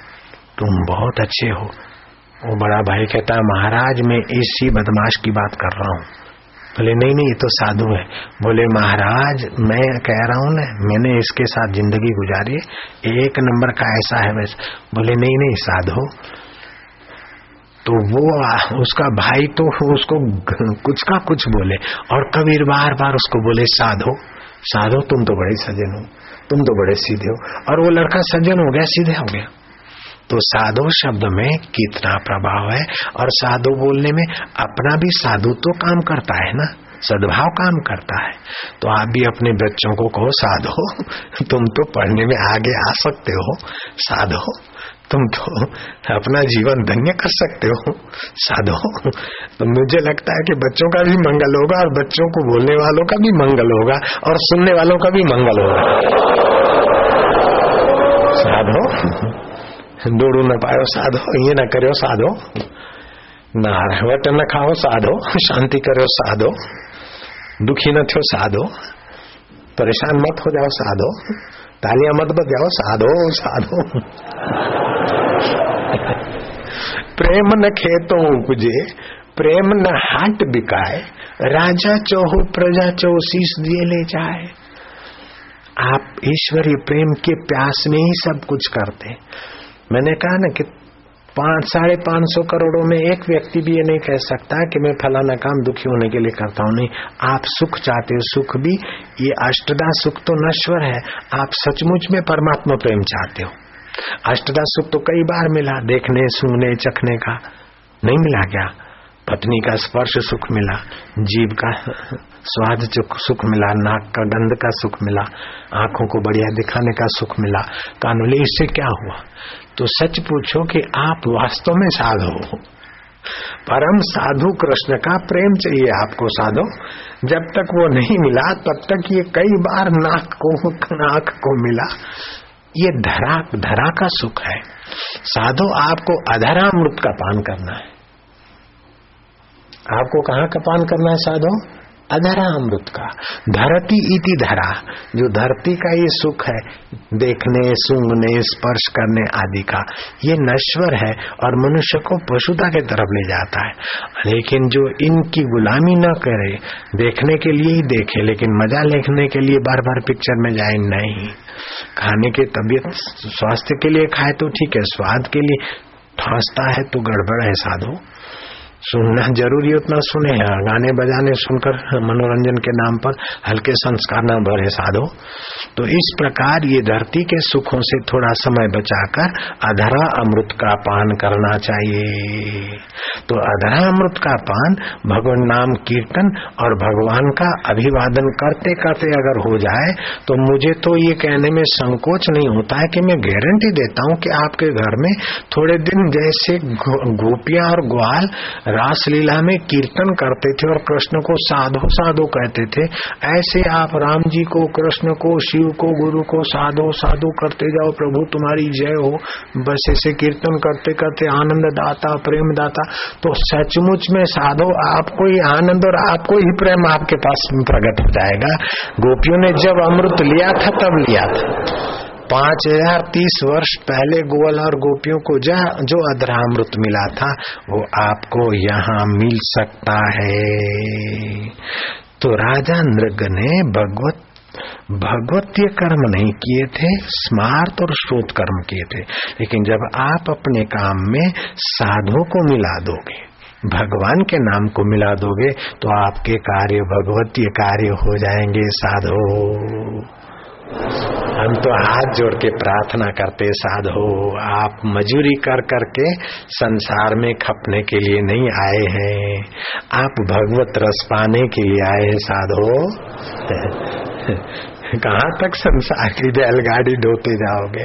तुम बहुत अच्छे हो। वो बड़ा भाई कहता है, महाराज, मैं इसी बदमाश की बात कर रहा हूँ। बोले, नहीं नहीं, ये तो साधु है। बोले, महाराज, मैं कह रहा हूँ ना, मैंने इसके साथ ज़िंदगी गुजारी है, एक नंबर का ऐसा है वैसा बोले, नहीं नहीं, साधु। तो वो, उसका भाई तो उसको कुछ का कुछ बोले और कबीर बार बार उसको बोले, साधो साधो, तुम तो बड़े सज्जन हो, तुम तो बड़े सीधे हो। और वो लड़का सज्जन हो गया, सीधे हो गया। तो साधु शब्द में कितना प्रभाव है और साधु बोलने में अपना भी साधु तो काम करता है ना? सद्भाव काम करता है। तो आप भी अपने बच्चों को कहो, साधो, तुम तो पढ़ने में आगे आ सकते हो। साधो, तुम तो अपना जीवन धन्य कर सकते हो। साधो तो मुझे लगता है कि बच्चों का भी मंगल होगा और बच्चों को बोलने वालों का भी मंगल होगा और सुनने वालों का भी मंगल होगा। साधो દોડું ન પાયો સાધો એ ન કર્યો સાધો નારવટ ન ખાઓ સાધો શાંતિ કર્યો સાધો दुखी न थो साधो परेशान मत हो जाओ साधो तालियां मत बजाओ साधो साधो प्रेम न खेतो उपजे प्रेम न हाट बिकाए राजा चौहो प्रजा चौ शीश दिए ले जाए आप ईश्वरीय प्रेम के प्यास में ही सब कुछ करते मैंने कहा ना कि पाँच, साढ़े पाँच सौ करोड़ों में एक व्यक्ति भी ये नहीं कह सकता कि मैं फलाना काम दुखी होने के लिए करता हूँ, नहीं। आप सुख चाहते हो, सुख भी, ये अष्टदा सुख तो नश्वर है। आप सचमुच में परमात्मा प्रेम चाहते हो। अष्टदा सुख तो कई बार मिला, देखने, सुनने, चखने का। नहीं मिला क्या? पत्नी का स्पर्श सुख मिला जीव का स्वाद सुख मिला, नाक का गंध का सुख मिला, आँखों को बढ़िया दिखाने का सुख मिला। कानूली इससे क्या हुआ? तो सच पूछो कि आप वास्तव में साधु हो। परम साधु कृष्ण का प्रेम चाहिए आपको, साधो। जब तक वो नहीं मिला, तब तक ये कई बार नाक को नाक को मिला। ये धरा धरा का सुख है। साधो, आपको अधरामृत का पान करना है। आपको कहाँ का पान करना है साधो? अधरा अमृत का। धरती इति धरा। जो धरती का ये सुख है, देखने, सूंघने, स्पर्श करने आदि का, ये नश्वर है और मनुष्य को पशुता के तरफ़ ले जाता है। लेकिन जो इनकी गुलामी न करे, देखने के लिए ही देखे, लेकिन मज़ा लेखने के लिए बार बार पिक्चर में जाए, नहीं। खाने के तबियत, स्वास्थ्य के लिए खाए तो ठीक है, स्वाद के लिए ठांसता है तो गड़बड़ है साधु। सुनना ज़रूरी उतना सुने। गाने बजाने सुनकर मनोरंजन के नाम पर हल्के संस्कार न भरे साधो। तो इस प्रकार ये धरती के सुखों से थोड़ा समय बचाकर अधरा अमृत का पान करना चाहिए। तो अधरा अमृत का पान भगवान नाम कीर्तन और भगवान का अभिवादन करते करते अगर हो जाए तो मुझे तो ये कहने में संकोच नहीं होता है कि मैं गारंटी देता हूँ कि आपके घर में थोड़े दिन जैसे गोपियाँ और ग्वाल रासलीला में कीर्तन करते थे और कृष्ण को साधो साधो कहते थे। ऐसे आप राम जी को, कृष्ण को, शिव को, गुरु को साधो साधो करते जाओ, प्रभु तुम्हारी जय हो। बस ऐसे कीर्तन करते करते आनंद दाता, प्रेम दाता। तो सचमुच में साधो आपको ही आनंद और आपको ही प्रेम आपके पास प्रकट हो जाएगा। गोपियों ने जब अमृत लिया था, तब लिया था। पाँच हज़ार तीस वर्ष पहले गोवल और गोपियों को जा जो अधरामृत मिला था, वो आपको यहाँ मिल सकता है। तो राजा नृग ने भगवत भगवतीय कर्म नहीं किए थे, स्मार्त और श्रोत कर्म किए थे। लेकिन जब आप अपने काम में साधु को मिला दोगे, भगवान के नाम को मिला दोगे तो आपके कार्य भगवतीय कार्य हो जाएँगे साधो। हम तो हाथ जोड़ के प्रार्थना करते साधो, आप मजूरी कर करके संसार में खपने के लिए नहीं आए हैं। आप भगवत रस पाने के लिए आए हैं, साधो। *laughs* कहाँ तक संसार की बैलगाड़ी ढोते जाओगे?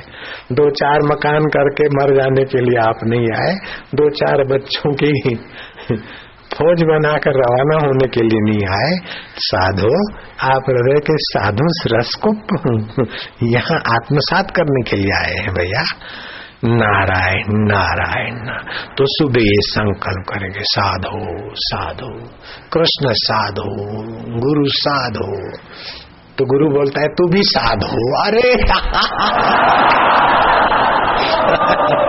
दो चार मकान करके मर जाने के लिए आप नहीं आए, दो चार बच्चों की फौज बनाकर रवाना होने के लिए नहीं आए साधो, आप हृदय के साधु रस को यहाँ आत्मसात करने के लिए आए हैं भैया। नारायण नारायण। तो सुबह ये संकल्प करेंगे, साधो साधो, कृष्ण साधो, गुरु साधो। तो गुरु बोलता है, तू भी साधो। अरे!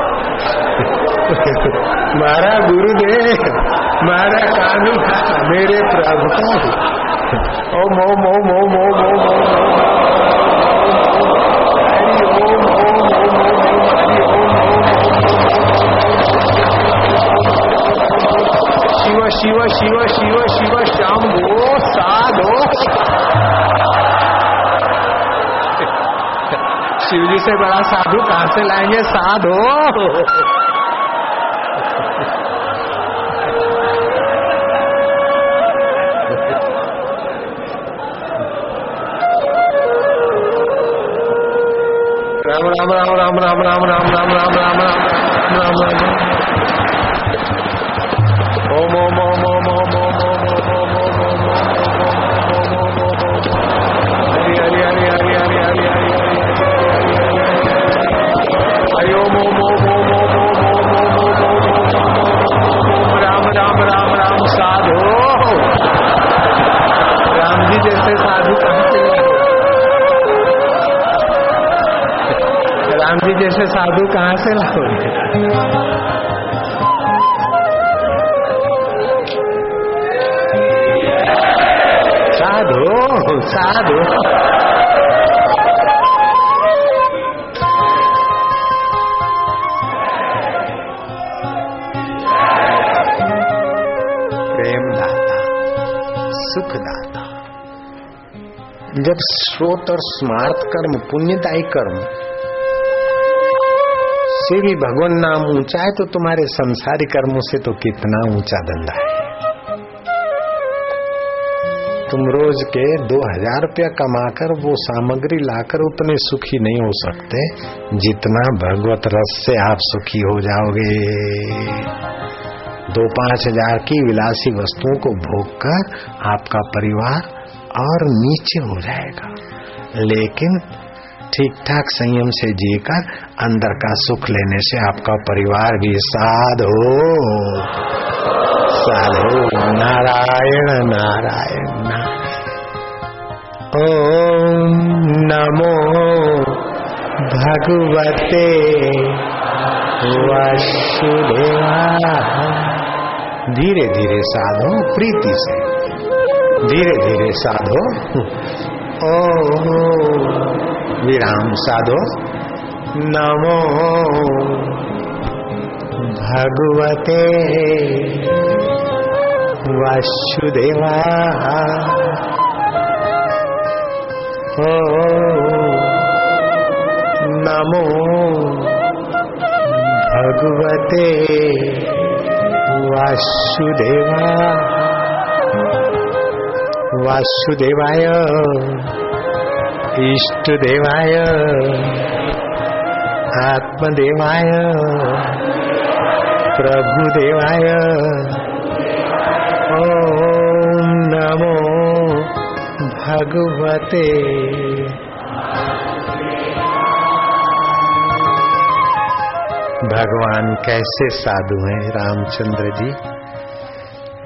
*laughs* मारा गुरुदेव मारा कानू मेरे प्रभु ओम ओम ओम ओम ओम ओम शिव शिव शिव शिव शिव श्याम गो साधो शिव जी से बड़ा साधु कहाँ से लाएँगे साधो राम राम राम राम राम राम राम राम राम राम राम राम राम ओम ओम ओम ओम ओम राम जी जैसे साधु कहाँ से लाओगे? साधु साधु। प्रेम दाता सुख दाता जब स्रोत और स्मार्त कर्म, पुण्यदायी कर्म से भी भगवान नाम ऊँचा है तो तुम्हारे संसारी कर्मों से तो कितना ऊँचा धंधा है। तुम रोज के दो हज़ार रुपया कमाकर वो सामग्री लाकर उतने सुखी नहीं हो सकते, जितना भगवत रस से आप सुखी हो जाओगे। दो पाँच हज़ार की विलासी वस्तुओं को भोग कर आपका परिवार और नीचे हो जाएगा। लेकिन ठीक ठाक संयम से जीकर अंदर का सुख लेने से आपका परिवार भी साध साधो नारायण नारायण नारायण। ओम नमो भगवते वसुदेवा धीरे धीरे साधो प्रीति से। धीरे धीरे साधो। ओ विराम साधो। नमो भगवते वासुदेवा ओ नमो भगवते वासुदेवा वासुदेवाय इष्टदेवाय। आत्मदेवाय। प्रभुदेवाय। ओम नमो भगवते। भगवान कैसे साधु हैं रामचंद्र जी?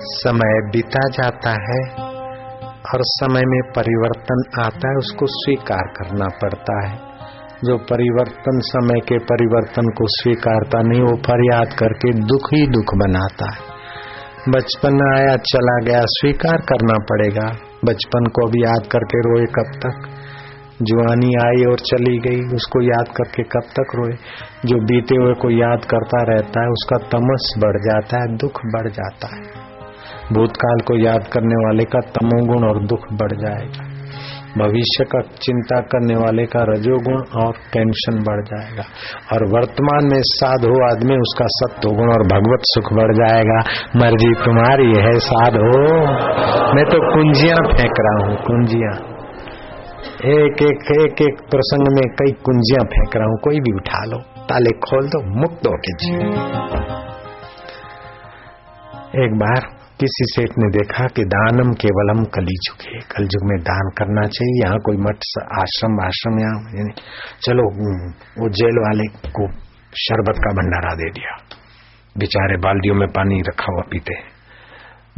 समय बीता जाता है और समय में परिवर्तन आता है, उसको स्वीकार करना पड़ता है। जो परिवर्तन समय के परिवर्तन को स्वीकारता नहीं, वो फरियाद करके दुख ही दुख बनाता है। बचपन आया, चला गया, स्वीकार करना पड़ेगा। बचपन को भी याद करके रोए, कब तक? जुआनी आई और चली गई, उसको याद करके कब तक रोए? जो बीते हुए को याद करता रहता है, उसका तमस बढ़ जाता है, दुख बढ़ जाता है। भूतकाल को याद करने वाले का तमोगुण और दुख बढ़ जाएगा। भविष्य का चिंता करने वाले का रजोगुण और टेंशन बढ़ जाएगा। और वर्तमान में साधु आदमी, उसका सत्वगुण और भगवत सुख बढ़ जाएगा। मर्ज़ी तुम्हारी है साधो। मैं तो कुंजियाँ फेंक रहा हूँ, कुंजियाँ। एक एक एक एक प्रसंग में कई कुंजियाँ फेंक रहा हूँ, कोई भी उठा लो, ताले खोल दो, मुक्त हो के जी एक बार किसी सेठ ने देखा कि दानम केवलम कली चुके कलयुग में दान करना चाहिए, यहाँ कोई मठ आश्रम आश्रम यहाँ चलो वो जेल वाले को शरबत का भंडारा दे दिया। बेचारे बाल्टियों में पानी रखा हुआ पीते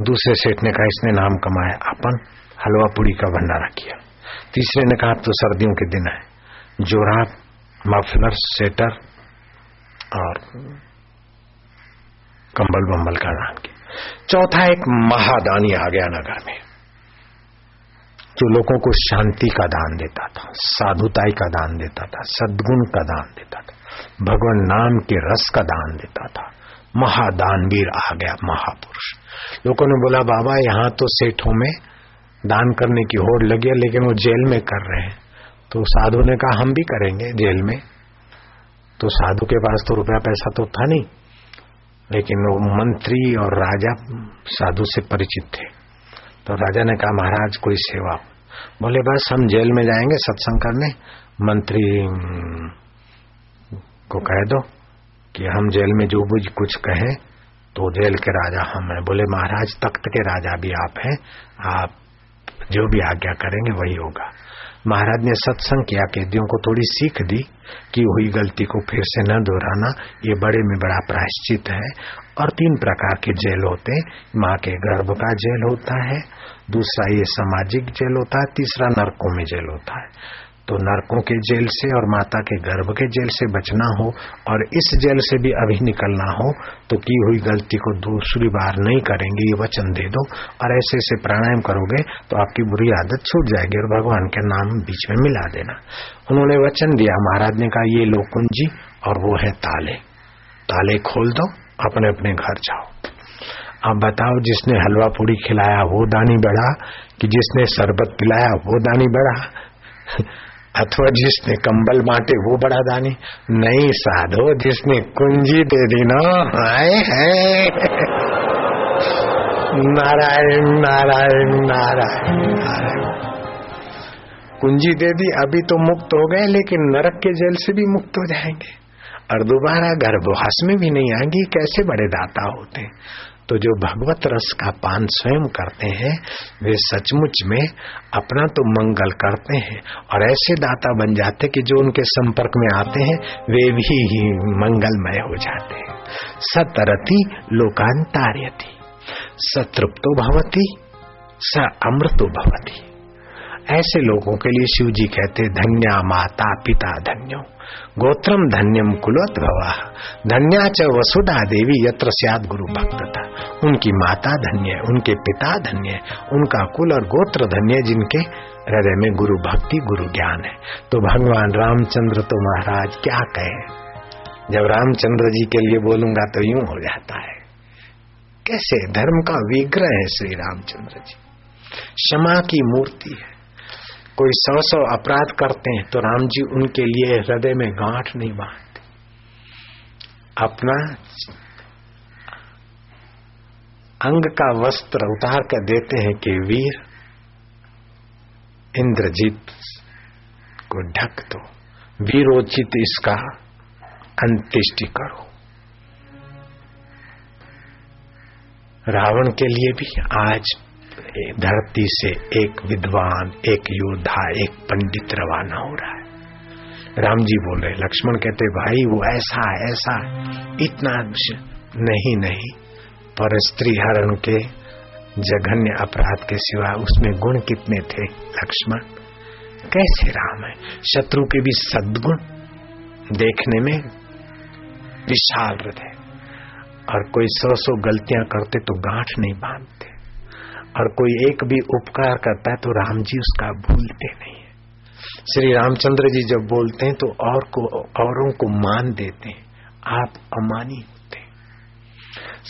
दूसरे सेठ ने कहा, इसने नाम कमाया, अपन हलवा पूड़ी का भंडारा किया। तीसरे ने कहा तो सर्दियों के दिन है। जोराब मफलर, सेटर और कंबल बम्बल का दान किया। चौथा एक महादानी आ गया नगर में जो लोगों को शांति का दान देता था, साधुताई का दान देता था, सदगुण का दान देता था, भगवान नाम के रस का दान देता था। महादानवीर आ गया महापुरुष। लोगों ने बोला, बाबा, यहाँ तो सेठों में दान करने की होड़ लगी है, लेकिन वो जेल में कर रहे हैं। तो साधु ने कहा, हम भी करेंगे जेल में। तो साधु के पास तो रुपया पैसा तो था नहीं। लेकिन वो मंत्री और राजा साधु से परिचित थे। तो राजा ने कहा, महाराज, कोई सेवा बोले, बस, हम जेल में जाएँगे, सत्संग करने। मंत्री को कह दो कि हम जेल में जो बुझ कुछ कहें तो जेल के राजा हम हैं। बोले, महाराज, तख्त के राजा भी आप हैं। आप जो भी आज्ञा करेंगे, वही होगा। महाराज ने सत्संग किया, कैदियों को थोड़ी सीख दी कि हुई गलती को फिर से न दोहराना, ये बड़े में बड़ा प्रायश्चित है। और तीन प्रकार के जेल होते हैं, माँ के गर्भ का जेल होता है, दूसरा ये सामाजिक जेल होता है, तीसरा नरकों में जेल होता है। तो नरकों के जेल से और माता के गर्भ के जेल से बचना हो और इस जेल से भी अभी निकलना हो तो की हुई गलती को दूसरी बार नहीं करेंगे, ये वचन दे दो। और ऐसे ऐसे प्राणायाम करोगे तो आपकी बुरी आदत छूट जाएगी और भगवान के नाम बीच में मिला देना। उन्होंने वचन दिया, महाराज ने कहा, ये लो कुंजी और वो है ताले। ताले खोल दो, अपने अपने घर जाओ। अब बताओ, जिसने हलवा पूड़ी खिलाया, वो दानी बढ़ा कि जिसने शरबत पिलाया, वो दानी बढ़ा *laughs* अथवा जिसने कंबल बांटे वो बड़ा दानी। नहीं साधो, जिसने कुंजी दे दी ना। आए है। नारायण नारायण नारायण नारायण। कुंजी दे दी, अभी तो मुक्त हो गए, लेकिन नरक के जेल से भी मुक्त हो जाएँगे। और दोबारा गर्भवास में भी नहीं आएँगे कैसे बड़े दाता होते? तो जो भगवत रस का पान स्वयं करते हैं, वे सचमुच में अपना तो मंगल करते हैं। और ऐसे दाता बन जाते कि जो उनके संपर्क में आते हैं, वे भी मंगलमय हो जाते हैं। सतरति लोकांतार्यति सतृप्तो भवती, स अमृतो भवती। ऐसे लोगों के लिए शिव जी कहते, धन्या माता पिता धन्यो। गोत्रम धन्यम कुलोत भवा धन्या च वसुधा देवी, यत्र गुरु भक्तता उनकी माता धन्य है, उनके पिता धन्य है, उनका कुल और गोत्र धन्य है, जिनके हृदय में गुरु भक्ति, गुरु ज्ञान है। तो भगवान रामचंद्र तो महाराज क्या कहे? जब रामचंद्र जी के लिए बोलूँगा तो यूँ हो जाता है। कैसे? धर्म का विग्रह है श्री रामचंद्र जी। क्षमा की मूर्ति है। कोई सौ सौ अपराध करते हैं तो राम जी उनके लिए हृदय में गांठ नहीं बांधते। अपना अंग का वस्त्र उतार कर देते हैं कि वीर इंद्रजीत को ढक दो। वीरोचित इसका अंत्येष्टि करो। रावण के लिए भी आज धरती से एक विद्वान, एक योद्धा, एक पंडित रवाना हो रहा है। राम जी बोल रहे लक्ष्मण कहते, भाई, वो ऐसा ऐसा इतना नहीं नहीं पर स्त्री हरण के जघन्य अपराध के सिवा उसमें गुण कितने थे, लक्ष्मण? कैसे राम है? शत्रु के भी सद्गुण देखने में विशाल हृदय। और कोई सौ सौ गलतियाँ करते तो गांठ नहीं बांधते। और कोई एक भी उपकार करता है तो राम जी उसका भूलते नहीं है। श्री रामचंद्र जी जब बोलते हैं तो और को, औरों को मान देते हैं। आप अमानी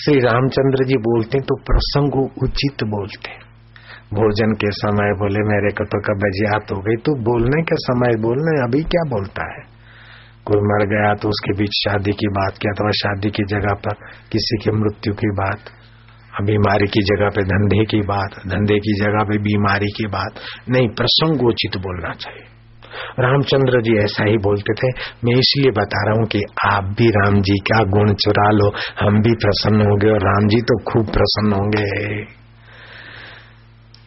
श्री रामचंद्र जी बोलते हैं तो प्रसंग उचित बोलते हैं। भोजन के समय बोले, मेरे को तो कब हो गई तो बोलने के समय बोलने अभी क्या बोलता है? कोई मर गया तो उसके बीच शादी की बात क्या, अथवा शादी की जगह पर किसी की मृत्यु की बात बीमारी की जगह पे धंधे की बात, धंधे की जगह पे बीमारी की बात। नहीं प्रसंगोचित बोलना चाहिए। रामचंद्र जी ऐसा ही बोलते थे, मैं इसलिए बता रहा हूँ कि आप भी राम जी का गुण चुरा लो। हम भी प्रसन्न होंगे और राम जी तो खूब प्रसन्न होंगे।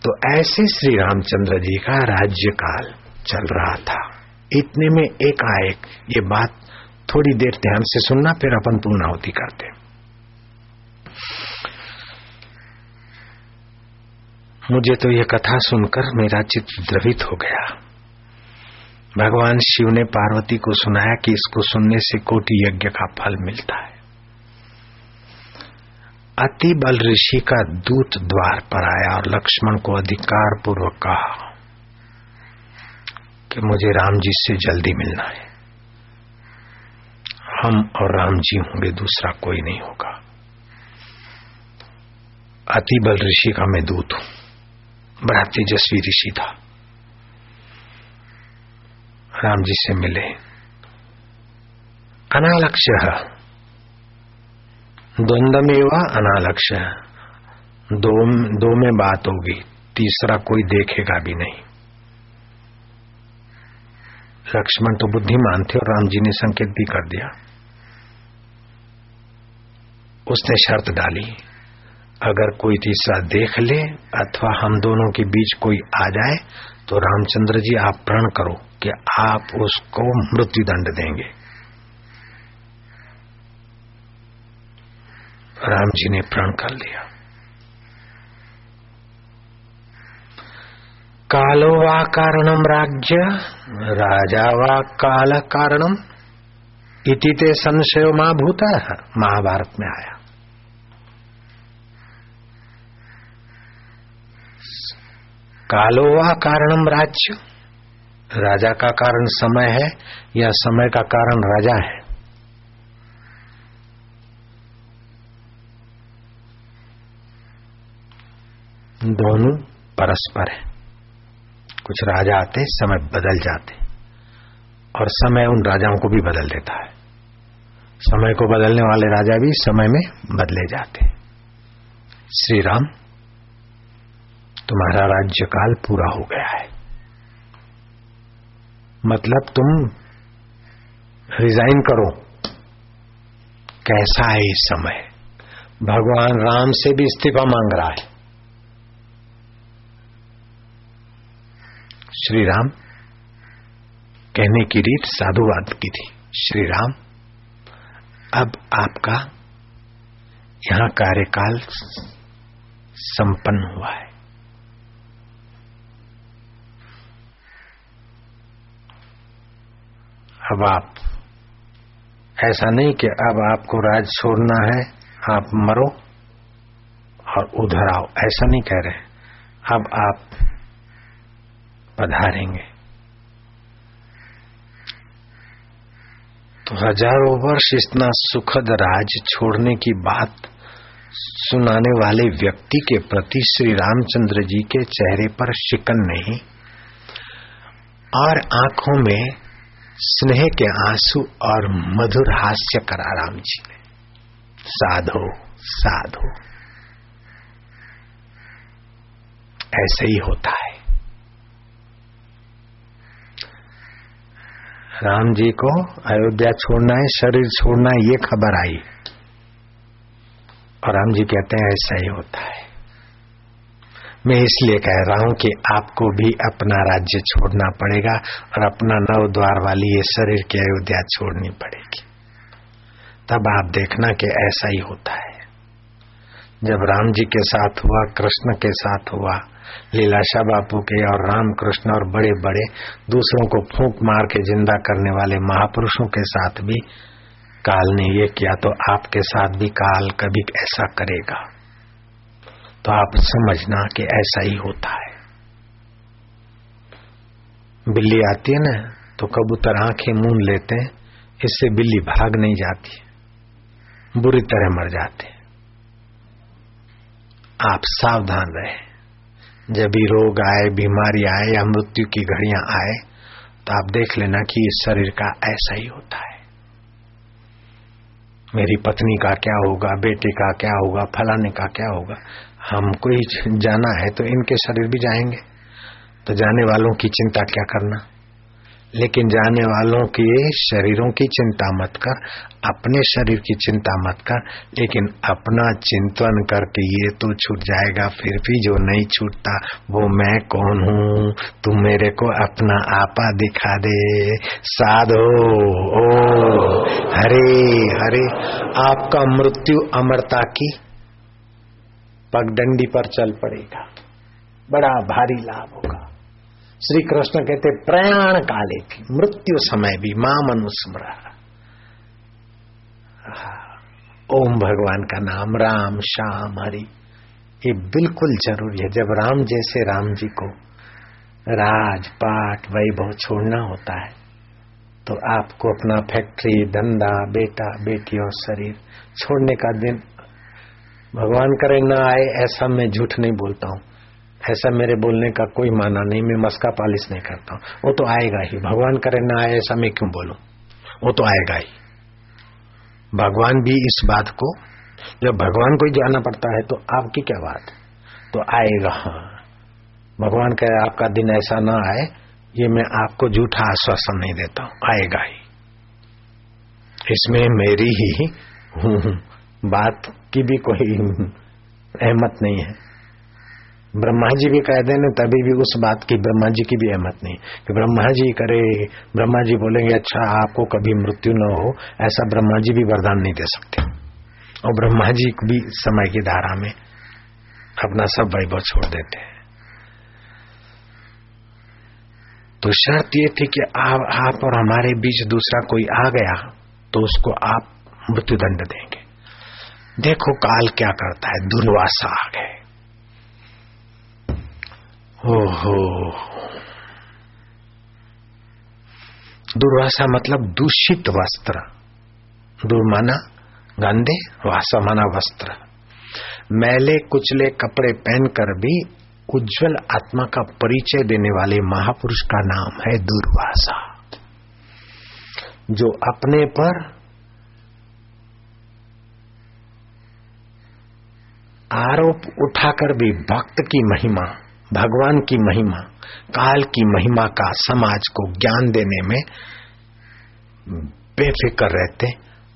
तो ऐसे श्री रामचंद्र जी का राज्य काल चल रहा था। इतने में एकाएक ये बात थोड़ी देर ध्यान से सुनना, फिर अपन पूर्णावती करते मुझे तो यह कथा सुनकर मेरा चित्त द्रवित हो गया। भगवान शिव ने पार्वती को सुनाया कि इसको सुनने से कोटि यज्ञ का फल मिलता है। अति बल ऋषि का दूत द्वार पर आया और लक्ष्मण को अधिकार पूर्वक कहा कि मुझे राम जी से जल्दी मिलना है। हम और राम जी होंगे, दूसरा कोई नहीं होगा। अति बल ऋषि का मैं दूत हूँ। बड़ा तेजस्वी ऋषि था। राम जी से मिले। अनालक्ष्य। द्वंद्व अनालक्ष्य। दो दो में बात होगी, तीसरा कोई देखेगा भी नहीं। लक्ष्मण तो बुद्धिमान थे और राम जी ने संकेत भी कर दिया। उसने शर्त डाली, अगर कोई तीसरा देख ले अथवा हम दोनों के बीच कोई आ जाए तो रामचंद्र जी आप प्रण करो। कि आप उसको मृत्यु दंड देंगे। राम जी ने प्रण कर लिया। कालो वा कारणम राज्य, राजा वा काल कारणम, इति ते संशय माँ भूता, महाभारत में आया। कालो वा कारणम राज्य राजा का कारण समय है या समय का कारण राजा है? दोनों परस्पर है। कुछ राजा आते, समय बदल जाते और समय उन राजाओं को भी बदल देता है। समय को बदलने वाले राजा भी समय में बदले जाते श्री राम तुम्हारा राज्यकाल पूरा हो गया है। मतलब तुम रिजाइन करो। कैसा है इस समय? भगवान राम से भी इस्तीफा मांग रहा है। श्री राम कहने की रीत साधुवाद की थी। श्री राम अब आपका यहाँ कार्यकाल संपन्न हुआ है। अब आप, ऐसा नहीं कि अब आपको राज छोड़ना है, आप मरो और उधर आओ, ऐसा नहीं कह रहे। अब आप पधारेंगे। तो हज़ारों वर्ष इतना सुखद राज छोड़ने की बात सुनाने वाले व्यक्ति के प्रति श्री रामचंद्र जी के चेहरे पर शिकन नहीं। और आँखों में स्नेह के आँसू और मधुर हास्य करा राम जी ने साधो साधो। ऐसे ही होता है। राम जी को अयोध्या छोड़ना है, शरीर छोड़ना है, ये खबर आई। और राम जी कहते हैं, ऐसा ही होता है। मैं इसलिए कह रहा हूँ कि आपको भी अपना राज्य छोड़ना पड़ेगा और अपना नव द्वार वाली ये शरीर की अयोध्या छोड़नी पड़ेगी। तब आप देखना कि ऐसा ही होता है। जब राम जी के साथ हुआ, कृष्ण के साथ हुआ लीलाशा बापू के और राम कृष्ण और बड़े बड़े दूसरों को फूंक मार के ज़िंदा करने वाले महापुरुषों के साथ भी, काल ने ये किया तो आपके साथ भी काल कभी ऐसा करेगा। तो आप समझना कि ऐसा ही होता है। बिल्ली आती है ना तो कबूतर आँखें मून लेते हैं, इससे बिल्ली भाग नहीं जाती, बुरी तरह मर जाते आप सावधान रहे। जब भी रोग आए, बीमारी आए या मृत्यु की घड़ियाँ आए तो आप देख लेना कि इस शरीर का ऐसा ही होता है। मेरी पत्नी का क्या होगा, बेटे का क्या होगा, फलाने का क्या होगा हमको ही जाना है तो इनके शरीर भी जाएँगे। तो जाने वालों की चिंता क्या करना? लेकिन जाने वालों के शरीरों की चिंता मत कर, अपने शरीर की चिंता मत कर, लेकिन अपना चिंतन करके ये तो छूट जाएगा, फिर भी जो नहीं छूटता वो मैं कौन हूँ? तू मेरे को अपना आपा दिखा दे। साधो, ओ, हरे हरे, आपका मृत्यु अमरता की पगडंडी पर चल पड़ेगा। बड़ा भारी लाभ होगा। श्री कृष्ण कहते, प्रयाण काले थी मृत्यु समय भी माँ मनुस्मर। ओम भगवान का नाम राम श्याम हरि। ये बिल्कुल ज़रूरी है। जब राम जैसे राम जी को राज पाठ वैभव छोड़ना होता है तो आपको अपना फैक्ट्री, धंधा, बेटा, बेटी और शरीर छोड़ने का दिन भगवान करे ना आए, ऐसा मैं झूठ नहीं बोलता हूँ। ऐसा मेरे बोलने का कोई माना नहीं, मैं मस्का पालिश नहीं करता हूँ। वो तो आएगा ही। भगवान करे ना आए, ऐसा मैं क्यों बोलूँ? वो तो आएगा ही। भगवान भी इस बात को, जब भगवान को ही जाना पड़ता है तो आपकी क्या बात तो आएगा हाँ। भगवान कहे आपका दिन ऐसा ना आए, ये मैं आपको झूठा आश्वासन नहीं देता हूँ। आएगा ही। इसमें मेरी ही। बात की भी कोई अहमत नहीं है। ब्रह्मा जी भी कह देने तभी भी उस बात की ब्रह्मा जी की भी अहमत नहीं। कि ब्रह्मा जी करे ब्रह्मा जी बोलेंगे अच्छा आपको कभी मृत्यु न हो। ऐसा ब्रह्मा जी भी वरदान नहीं दे सकते। और ब्रह्मा जी भी समय की धारा में अपना सब वैभव छोड़ देते हैं। तो शर्त ये थी कि आप, और हमारे बीच दूसरा कोई आ गया तो उसको आप मृत्युदंड देंगे। देखो काल क्या करता है, दुर्वासा आ गए। ओहो। दुर्वासा मतलब दूषित वस्त्र। दुर्माना, गंदे वासा माना वस्त्र। मैले कुचले कपड़े पहनकर भी उज्जवल आत्मा का परिचय देने वाले महापुरुष का नाम है दुर्वासा। जो अपने पर आरोप उठाकर भी भक्त की महिमा, भगवान की महिमा, काल की महिमा का समाज को ज्ञान देने में बेफिक्र रहते,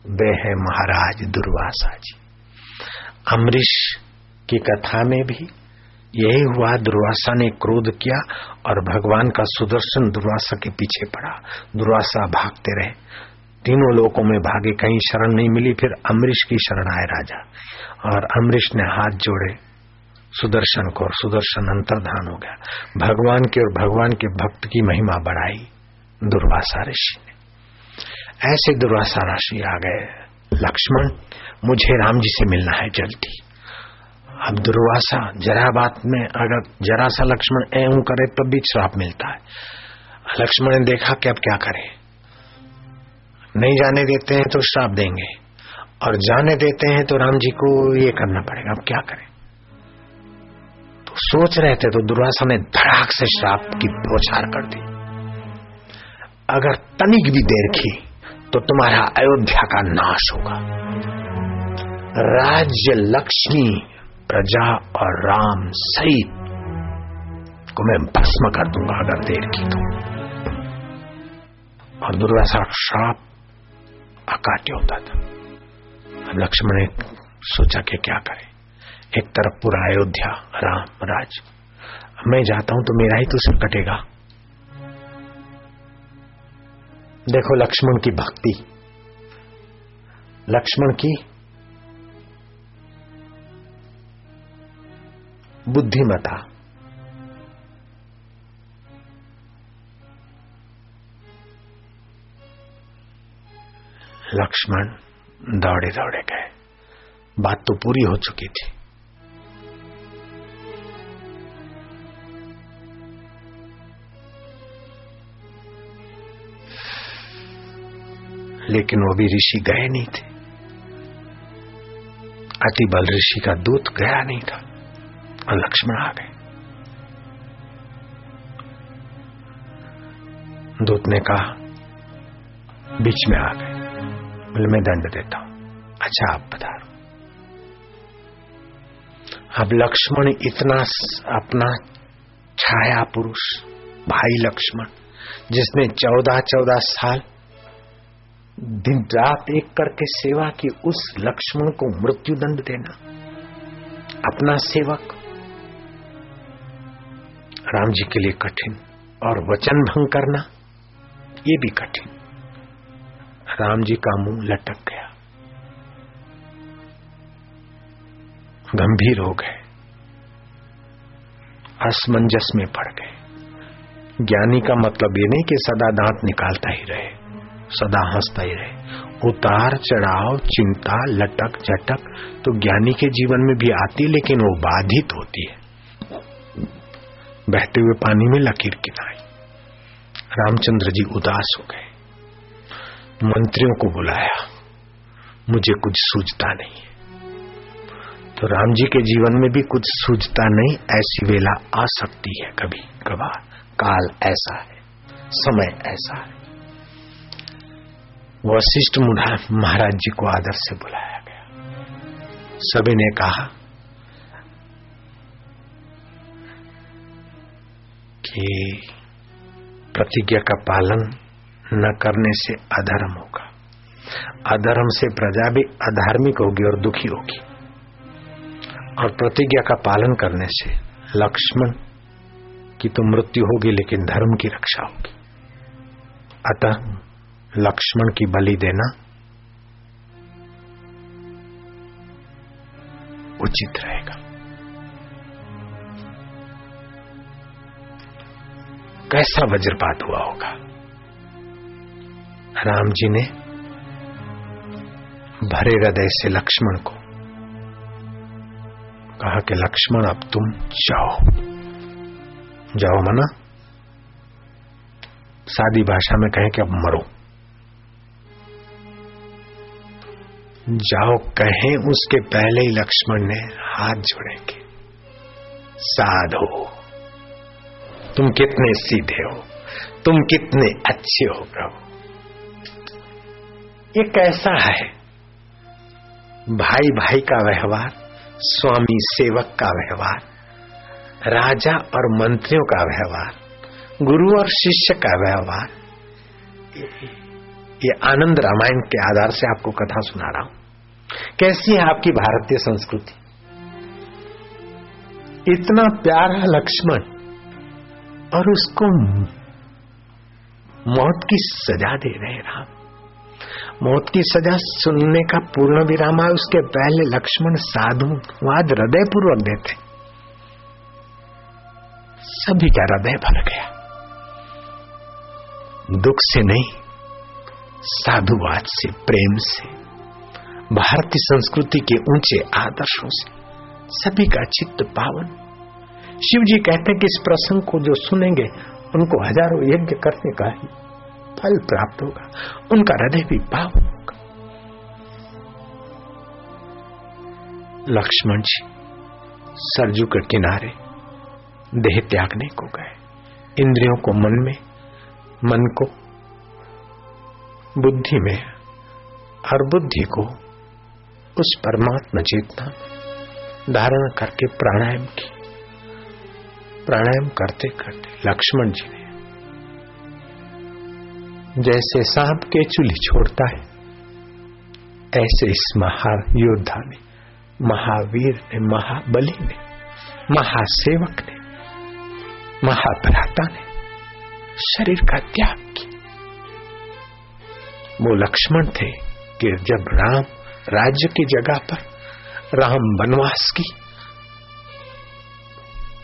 वे है महाराज दुर्वासा जी। अमरीश की कथा में भी यही हुआ, दुर्वासा ने क्रोध किया और भगवान का सुदर्शन दुर्वासा के पीछे पड़ा। दुर्वासा भागते रहे। तीनों लोगों में भागे, कहीं शरण नहीं मिली, फिर अमरीश की शरण आए राजा। और अमरीश ने हाथ जोड़े। सुदर्शन को और सुदर्शन अंतर्धान हो गया। भगवान के और भगवान के भक्त की महिमा बढ़ाई, दुर्वासा ऋषि ने। ऐसे दुर्वासा ऋषि आ गए, लक्ष्मण, मुझे राम जी से मिलना है जल्दी। अब दुर्वासा, जरा बात में अगर जरा सा लक्ष्मण एवं करे, तब भी श्राप मिलता है। लक्ष्मण ने देखा कि अब क्या करे। नहीं जाने देते हैं तो श्राप देंगे। और जाने देते हैं तो राम जी को ये करना पड़ेगा, अब क्या करें? तो सोच रहे थे तो दुर्वासा ने धड़ाक से श्राप की बोछार कर दी। अगर तनिक भी देर की तो तुम्हारा अयोध्या का नाश होगा। राज्य लक्ष्मी, प्रजा और राम सहित को मैं भस्म कर दूँगा अगर देर की तो। और दुर्वासा श्राप अकाट्य होता था। लक्ष्मण ने सोचा कि क्या करे। एक तरफ़ पूरा अयोध्या, राम, राज। मैं जाता हूँ तो मेरा ही तो सिर कटेगा। देखो लक्ष्मण की भक्ति। लक्ष्मण की बुद्धिमता। लक्ष्मण दौड़े दौड़े गए। बात तो पूरी हो चुकी थी। लेकिन वो भी ऋषि गए नहीं थे। अति बल ऋषि का दूत गया नहीं था। और लक्ष्मण आ गए। दूत ने कहा, बीच में आ गए। बोले मैं दंड देता हूँ। अच्छा आप बता अब लक्ष्मण इतना अपना छाया पुरुष, भाई लक्ष्मण, जिसने चौदह चौदह साल दिन रात एक करके सेवा की, उस लक्ष्मण को मृत्यु दंड देना। अपना सेवक। राम जी के लिए कठिन और वचन भंग करना, ये भी कठिन। राम जी का मुँह लटक गया। गंभीर हो गए। असमंजस में पड़ गए। ज्ञानी का मतलब ये नहीं कि सदा दांत निकालता ही रहे, सदा हंसता ही रहे। उतार चढ़ाव, चिंता, लटक, झटक तो ज्ञानी के जीवन में भी आती, लेकिन वो बाधित होती है। बहते हुए पानी में लकीर किनाई रामचंद्र जी उदास हो गए। मंत्रियों को बुलाया। मुझे कुछ सूझता नहीं। तो राम जी के जीवन में भी कुछ सूझता नहीं, ऐसी वेला आ सकती है कभी कभार। काल ऐसा है, समय ऐसा है। वशिष्ठ महाराज जी को आदर से बुलाया गया। सभी ने कहा कि प्रतिज्ञा का पालन न करने से अधर्म होगा। अधर्म से प्रजा भी अधार्मिक होगी और दुखी होगी। और प्रतिज्ञा का पालन करने से लक्ष्मण की तो मृत्यु होगी, लेकिन धर्म की रक्षा होगी। अतः लक्ष्मण की बलि देना उचित रहेगा। कैसा वज्रपात हुआ होगा? राम जी ने भरे हृदय से लक्ष्मण को कहा कि लक्ष्मण, अब तुम जाओ। जाओ मना? सादी भाषा में कहें कि अब मरो। जाओ कहें, उसके पहले ही लक्ष्मण ने हाथ जोड़े जोड़ेंगे साधो तुम कितने सीधे हो, तुम कितने अच्छे हो प्रभु। ये कैसा है? भाई भाई का व्यवहार, स्वामी सेवक का व्यवहार, राजा और मंत्रियों का व्यवहार, गुरु और शिष्य का व्यवहार। ये आनंद रामायण के आधार से आपको कथा सुना रहा हूँ। कैसी है आपकी भारतीय संस्कृति? इतना प्यारा लक्ष्मण, और उसको मौत की सजा दे रहे राम। मौत की सजा सुनने का पूर्ण विराम है उसके पहले लक्ष्मण साधु वाद हृदय पूर्वक देते। सभी का हृदय भर गया। दुख से नहीं, साधुवाद से, प्रेम से, भारतीय संस्कृति के ऊँचे आदर्शों से, सभी का चित्त पावन। शिव जी कहते हैं कि इस प्रसंग को जो सुनेंगे, उनको हज़ारों यज्ञ करने का ही। फल प्राप्त होगा, उनका हृदय भी पावन होगा। लक्ष्मण जी, सरजू के किनारे देह त्यागने को गए। इंद्रियों को मन में, मन को बुद्धि में और बुद्धि को उस परमात्मा चेतना धारण करके प्राणायाम की प्राणायाम करते करते लक्ष्मण जी ने जैसे सांप के चूल्ही छोड़ता है, ऐसे इस महायोद्धा ने, महावीर ने, महाबली ने, महासेवक ने, महाभ्राता ने शरीर का त्याग किया। वो लक्ष्मण थे कि जब राम राज्य की जगह पर राम वनवास की,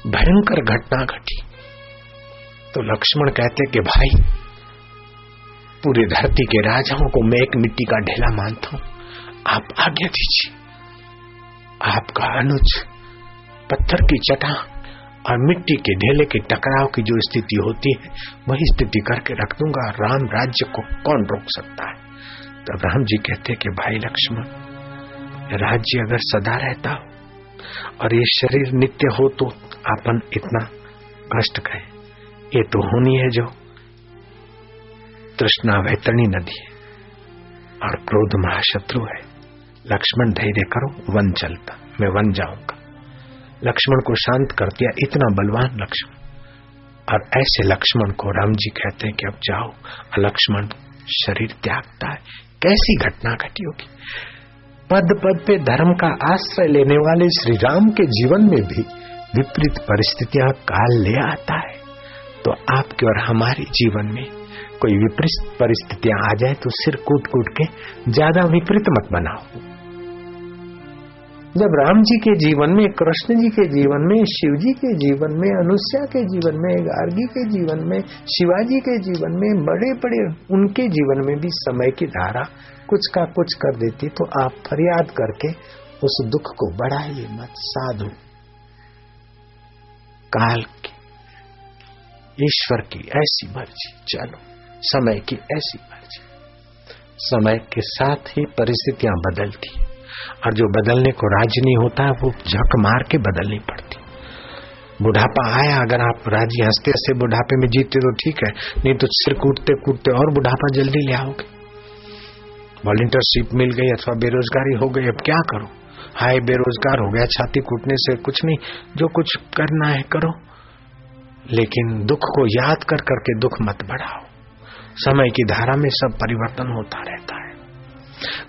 भयंकर घटना घटी तो लक्ष्मण कहते कि भाई पूरी धरती के राजाओं को मैं एक मिट्टी का ढेला मानता हूँ। आप आज्ञा दीजिए। आपका अनुज, पत्थर की चटा और मिट्टी के ढेले के टकराव की जो स्थिति होती है, वही स्थिति करके रख दूँगा। राम राज्य को कौन रोक सकता है? तब राम जी कहते कि भाई लक्ष्मण, राज्य अगर सदा रहता हो और ये शरीर नित्य हो तो अपन इतना कष्ट गए ये तो होनी है जो तृष्णा वैतरणी नदी है और क्रोध महाशत्रु है। लक्ष्मण धैर्य करो, वन चलता, मैं वन जाऊँगा। लक्ष्मण को शांत कर दिया इतना बलवान लक्ष्मण। और ऐसे लक्ष्मण को राम जी कहते हैं कि अब जाओ लक्ष्मण शरीर त्यागता है। कैसी घटना घटी होगी? पद पद पे धर्म का आश्रय लेने वाले श्री राम के जीवन में भी विपरीत परिस्थितियाँ काल ले आता है। तो आपके और हमारे जीवन में कोई विपरीत परिस्थितियाँ आ जाए तो सिर कूट कूट के ज़्यादा विपरीत मत बनाओ। जब राम जी के जीवन में, कृष्ण जी के जीवन में, शिव जी के जीवन में, अनुष्या के जीवन में, गार्गी के जीवन में शिवाजी के जीवन में बड़े बड़े उनके जीवन में भी समय की धारा कुछ का कुछ कर देती तो आप फरियाद करके उस दुख को बढ़ाइए मत, साधु। काल की, ईश्वर की ऐसी मर्ज़ी, चलो। समय की ऐसी मर्ज़ी समय के साथ ही परिस्थितियाँ बदलती और जो बदलने को राज़ी नहीं होता है वो झक मार के बदलनी पड़ती बुढ़ापा आया, अगर आप राज़ी हँसते हँसते बुढ़ापे में जीते तो ठीक है, नहीं तो सिर कूटते कूटते और बुढ़ापा जल्दी ले आओगे। वॉल्टियरशिप मिल गई अथवा बेरोजगारी हो गई, अब क्या करो? हाय, बेरोजगार हो गया, छाती कूटने से कुछ नहीं, जो कुछ करना है करो। लेकिन दुख को याद कर करके दुख मत बढ़ाओ। समय की धारा में सब परिवर्तन होता रहता है।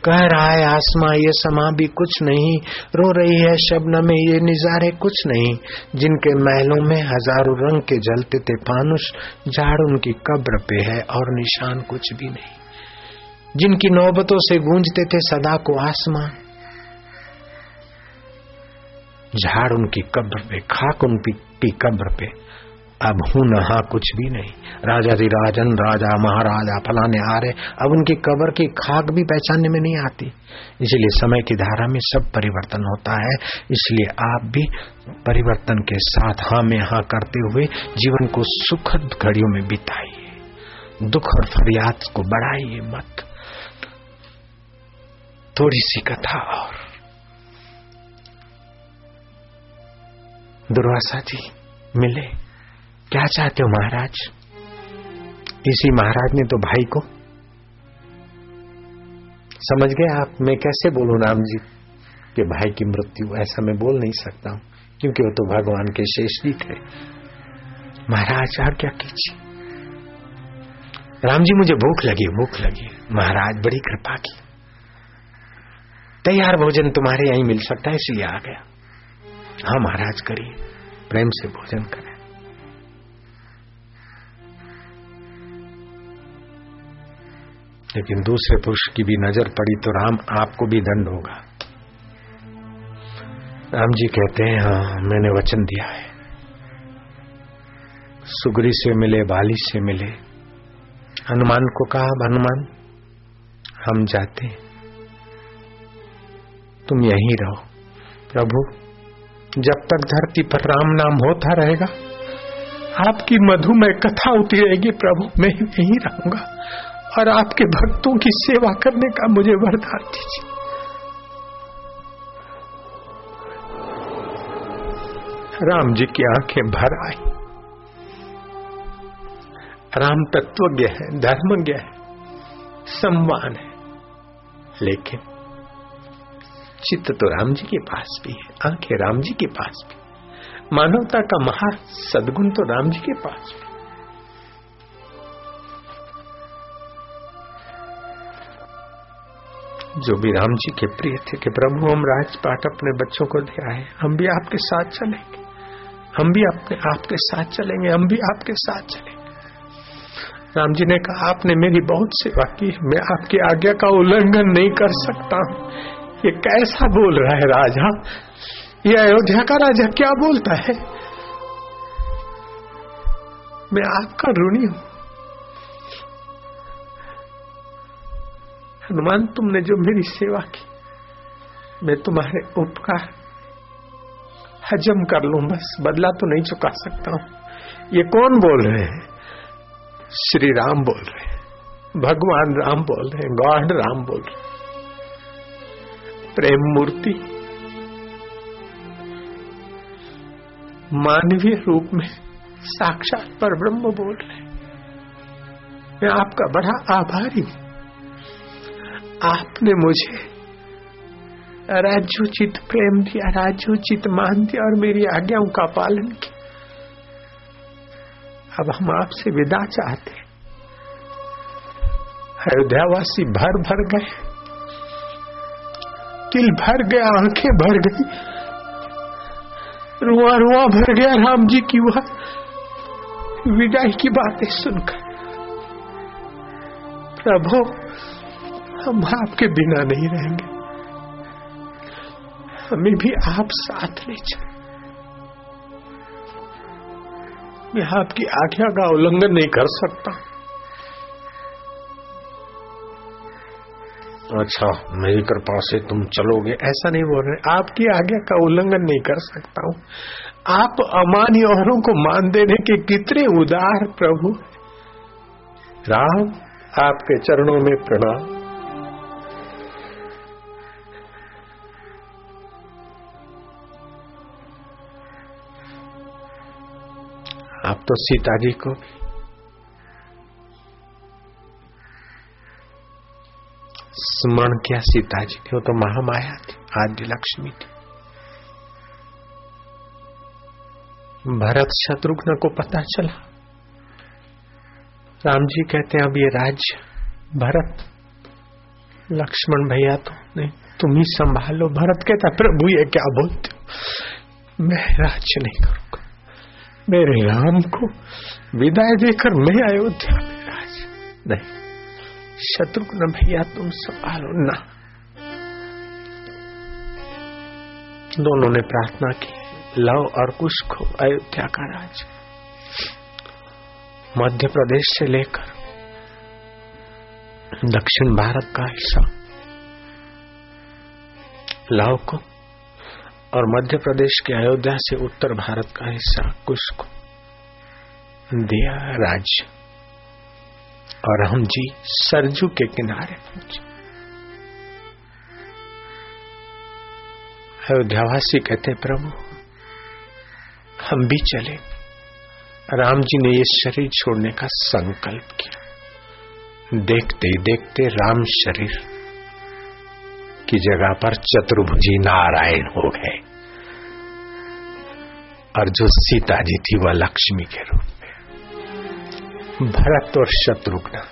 कह रहा है, आसमा ये समा भी कुछ नहीं, रो रही है शबन में ये निजारे कुछ नहीं, जिनके महलों में हज़ारों रंग के जलते थे फानुष झाड़ उनकी कब्र पे है और निशान कुछ भी नहीं। जिनकी नौबतों से गूंजते थे सदा को आसमां। झाड़ उनकी कब्र पे, खाक उनकी कब्र पे अब हूँ नहा कुछ भी नहीं। राजा जी, राजन, राजा, महाराजा, फलाने आ रहे अब उनकी कबर की खाक भी पहचानने में नहीं आती। इसलिए समय की धारा में सब परिवर्तन होता है। इसलिए आप भी परिवर्तन के साथ हाँ में हाँ करते हुए जीवन को सुखद घड़ियों में बिताइए। दुख और फरियाद को बढ़ाइए मत। थोड़ी सी कथा और। दुर्वासा जी, मिले। क्या चाहते हो महाराज? इसी महाराज ने तो भाई को। समझ गए आप? मैं कैसे बोलू राम जी, कि भाई की मृत्यु? ऐसा मैं बोल नहीं सकता हूँ, क्योंकि वो तो भगवान के शेष जी थे। महाराज, और क्या कीजिए? राम जी, मुझे भूख लगी भूख लगी। महाराज, बड़ी कृपा की। तैयार भोजन तुम्हारे यहीं मिल सकता है, इसलिए आ गया। हाँ महाराज, करिए। प्रेम से भोजन करें लेकिन दूसरे पुरुष की भी नज़र पड़ी तो राम आपको भी दंड होगा। राम जी कहते हैं हाँ मैंने वचन दिया है। सुगरी से मिले, बाली से मिले। हनुमान को कहा, हनुमान, हम जाते तुम यहीं रहो। प्रभु, जब तक धरती पर राम नाम होता रहेगा, आपकी मधुमय कथा होती रहेगी। प्रभु, मैं यहीं रहूँगा। और आपके भक्तों की सेवा करने का मुझे वरदान दीजिए। राम जी की आँखें भर आई। राम तत्वज्ञ है, धर्मज्ञ है, सम्मान है। लेकिन चित्त तो राम जी के पास भी है, आँखें राम जी के पास भी। मानवता का महा सदगुण तो राम जी के पास भी। जो भी राम जी के प्रिय थे कि प्रभु, हम राजपाट अपने बच्चों को दे आए। हम भी आपके साथ चलेंगे। हम भी अपने आपके साथ चलेंगे। हम भी आपके साथ चलेंगे। राम जी ने कहा, आपने मेरी बहुत सेवा की। मैं आपकी आज्ञा का उल्लंघन नहीं कर सकता ये कैसा बोल रहा है राजा? ये अयोध्या का राजा क्या बोलता है? मैं आपका ऋणी हूँ। हनुमान, तुमने जो मेरी सेवा की, मैं तुम्हारे उपकार, हजम कर लू, बस बदला तो नहीं चुका सकता हूँ। ये कौन बोल रहे हैं? श्री राम बोल रहे हैं, भगवान राम बोल रहे हैं, गॉड राम बोल रहे प्रेम मूर्ति, मानवीय रूप में साक्षात पर ब्रह्म बोल रहे हैं। मैं आपका बड़ा आभारी हूँ। आपने मुझे राज्योचित प्रेम दिया राज्योचित मान दिया और मेरी आज्ञाओं का पालन किया। अब हम आपसे विदा चाहते अयोध्यावासी भर भर गए। दिल भर गया, आँखें भर गई। रुआ रुआ भर गया, राम जी की वह विदाई की बातें सुनकर। प्रभु हम आपके बिना नहीं रहेंगे। हमें भी आप साथ ले मैं आपकी आज्ञा का उल्लंघन नहीं कर सकता। अच्छा मेरी कृपा से तुम चलोगे। ऐसा नहीं बोल रहे। आपकी आज्ञा का उल्लंघन नहीं कर सकता हूँ। आप अमानी औरों को मान देने के कितने उदार प्रभु राम, आपके चरणों में प्रणाम। आप तो सीता जी को स्मरण किया, सीता जी ने वो तो महामाया थी आद्य लक्ष्मी थी। भरत शत्रुघ्न को पता चला। राम जी कहते हैं अब ये राज्य, भरत, लक्ष्मण भैया तो नहीं, तुम ही संभालो। भरत कहता, प्रभु ये क्या बोलते मैं राज्य नहीं करूँगा। मेरे राम को विदाई देकर मैं अयोध्या में राज। नहीं, शत्रुघ्न भैया, तुम संभालो ना दोनों ने प्रार्थना की लव और कुश को अयोध्या का राज। मध्य प्रदेश से लेकर दक्षिण भारत का हिस्सा। लव को और मध्य प्रदेश के अयोध्या से उत्तर भारत का हिस्सा कुछ को दिया राज्य और हम जी सरजू के किनारे पहुँचे। अयोध्यावासी कहते, प्रभु, हम भी चले। राम जी ने ये शरीर छोड़ने का संकल्प किया। देखते ही देखते राम शरीर की जगह पर चतुर्भुजी नारायण हो गए। और जो सीता जी थी वह लक्ष्मी के रूप में। भरत और शत्रुघ्न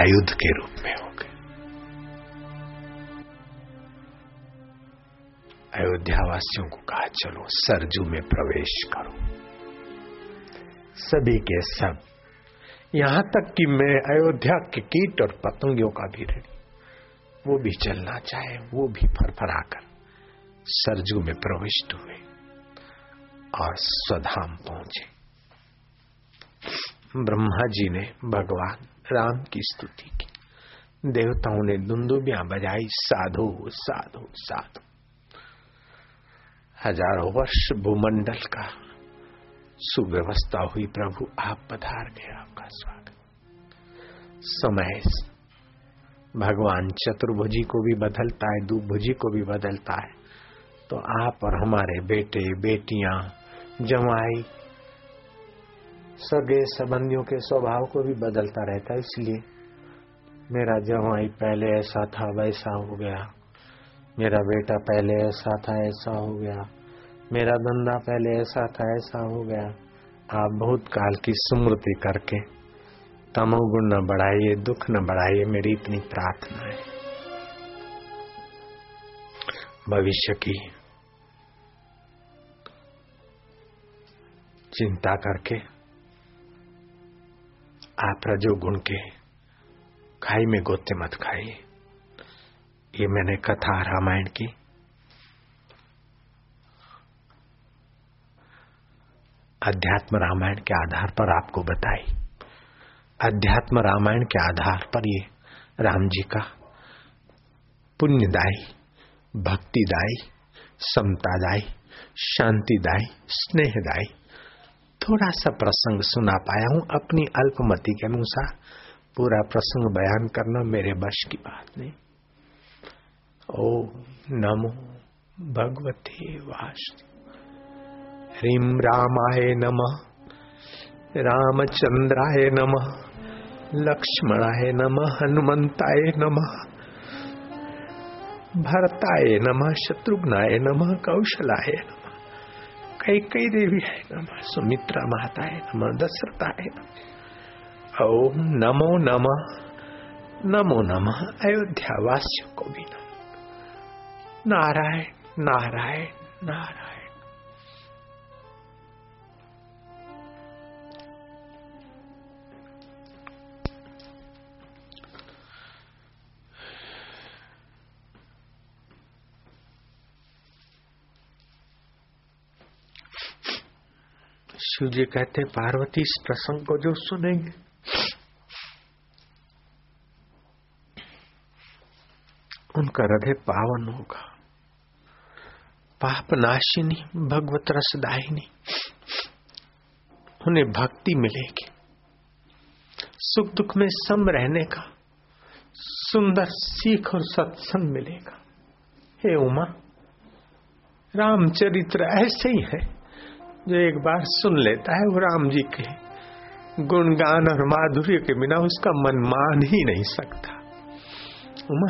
आयुध के रूप में हो गए। अयोध्यावासियों को कहा, चलो सरजू में प्रवेश करो। सभी के सब यहाँ तक कि मैं अयोध्या के कीट और पतंगियों का भी ऋणी वो भी चलना चाहे, वो भी फरफराकर सरजू में प्रविष्ट हुए और स्वधाम पहुँचे। ब्रह्मा जी ने भगवान राम की स्तुति की। देवताओं ने दुंदुबियाँ बजाई, साधु साधु साधु। हज़ारों वर्ष भूमंडल का सुव्यवस्था हुई, प्रभु, आप पधार गए, आपका स्वागत। समय भगवान चतुर्भुजी को भी बदलता है दुभुजी को भी बदलता है। तो आप और हमारे बेटे, बेटियाँ जमाई सगे संबंधियों के स्वभाव को भी बदलता रहता है, इसलिए मेरा जमाई पहले ऐसा था, वैसा हो गया। मेरा बेटा पहले ऐसा था, ऐसा हो गया। मेरा धंधा पहले ऐसा था, ऐसा हो गया। आप बहुत काल की स्मृति करके तमोगुण न बढ़ाइए, दुख न बढ़ाइए, मेरी इतनी प्रार्थना है। भविष्य की चिंता करके आप रजो गुण के खाई में गोते मत खाइए। ये मैंने कथा रामायण की अध्यात्म रामायण के आधार पर आपको बताई। अध्यात्म रामायण के आधार पर ये राम जी का पुण्यदायी, भक्तिदायी, समतादायी, शांतिदायी, स्नेहदायी थोड़ा सा प्रसंग सुना पाया हूँ। अपनी अल्पमति के अनुसार पूरा प्रसंग बयान करना मेरे बश की बात नहीं। ओ नमो भगवती वास ह्रीम रामाय नम। रामचंद्राय नम। लक्ष्मणाय नम। हनुमंताय नम। भरताय नम। शत्रुघ्नाय नम। कौशलाय नम। कई कई देवी है नम। सुमित्रा माता है नम। दशरथा है नम। ओम नमो नम। नमो नम। अयोध्या वासियों को भी नम। नारायण नारायण नारायण। शिव जी कहते पार्वती, इस प्रसंग को जो सुनेंगे। उनका हृदय पावन होगा। पाप नाशिनी भगवत रसदायिनी, उन्हें भक्ति मिलेगी। सुख दुख में सम रहने का, सुंदर सीख और सत्संग मिलेगा। हे उमा, रामचरित्र ऐसे ही है। जो एक बार सुन लेता है वो राम जी के गुणगान और माधुर्य के बिना उसका मन मान ही नहीं सकता।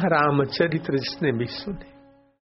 रामचरित्र जिसने भी सुने।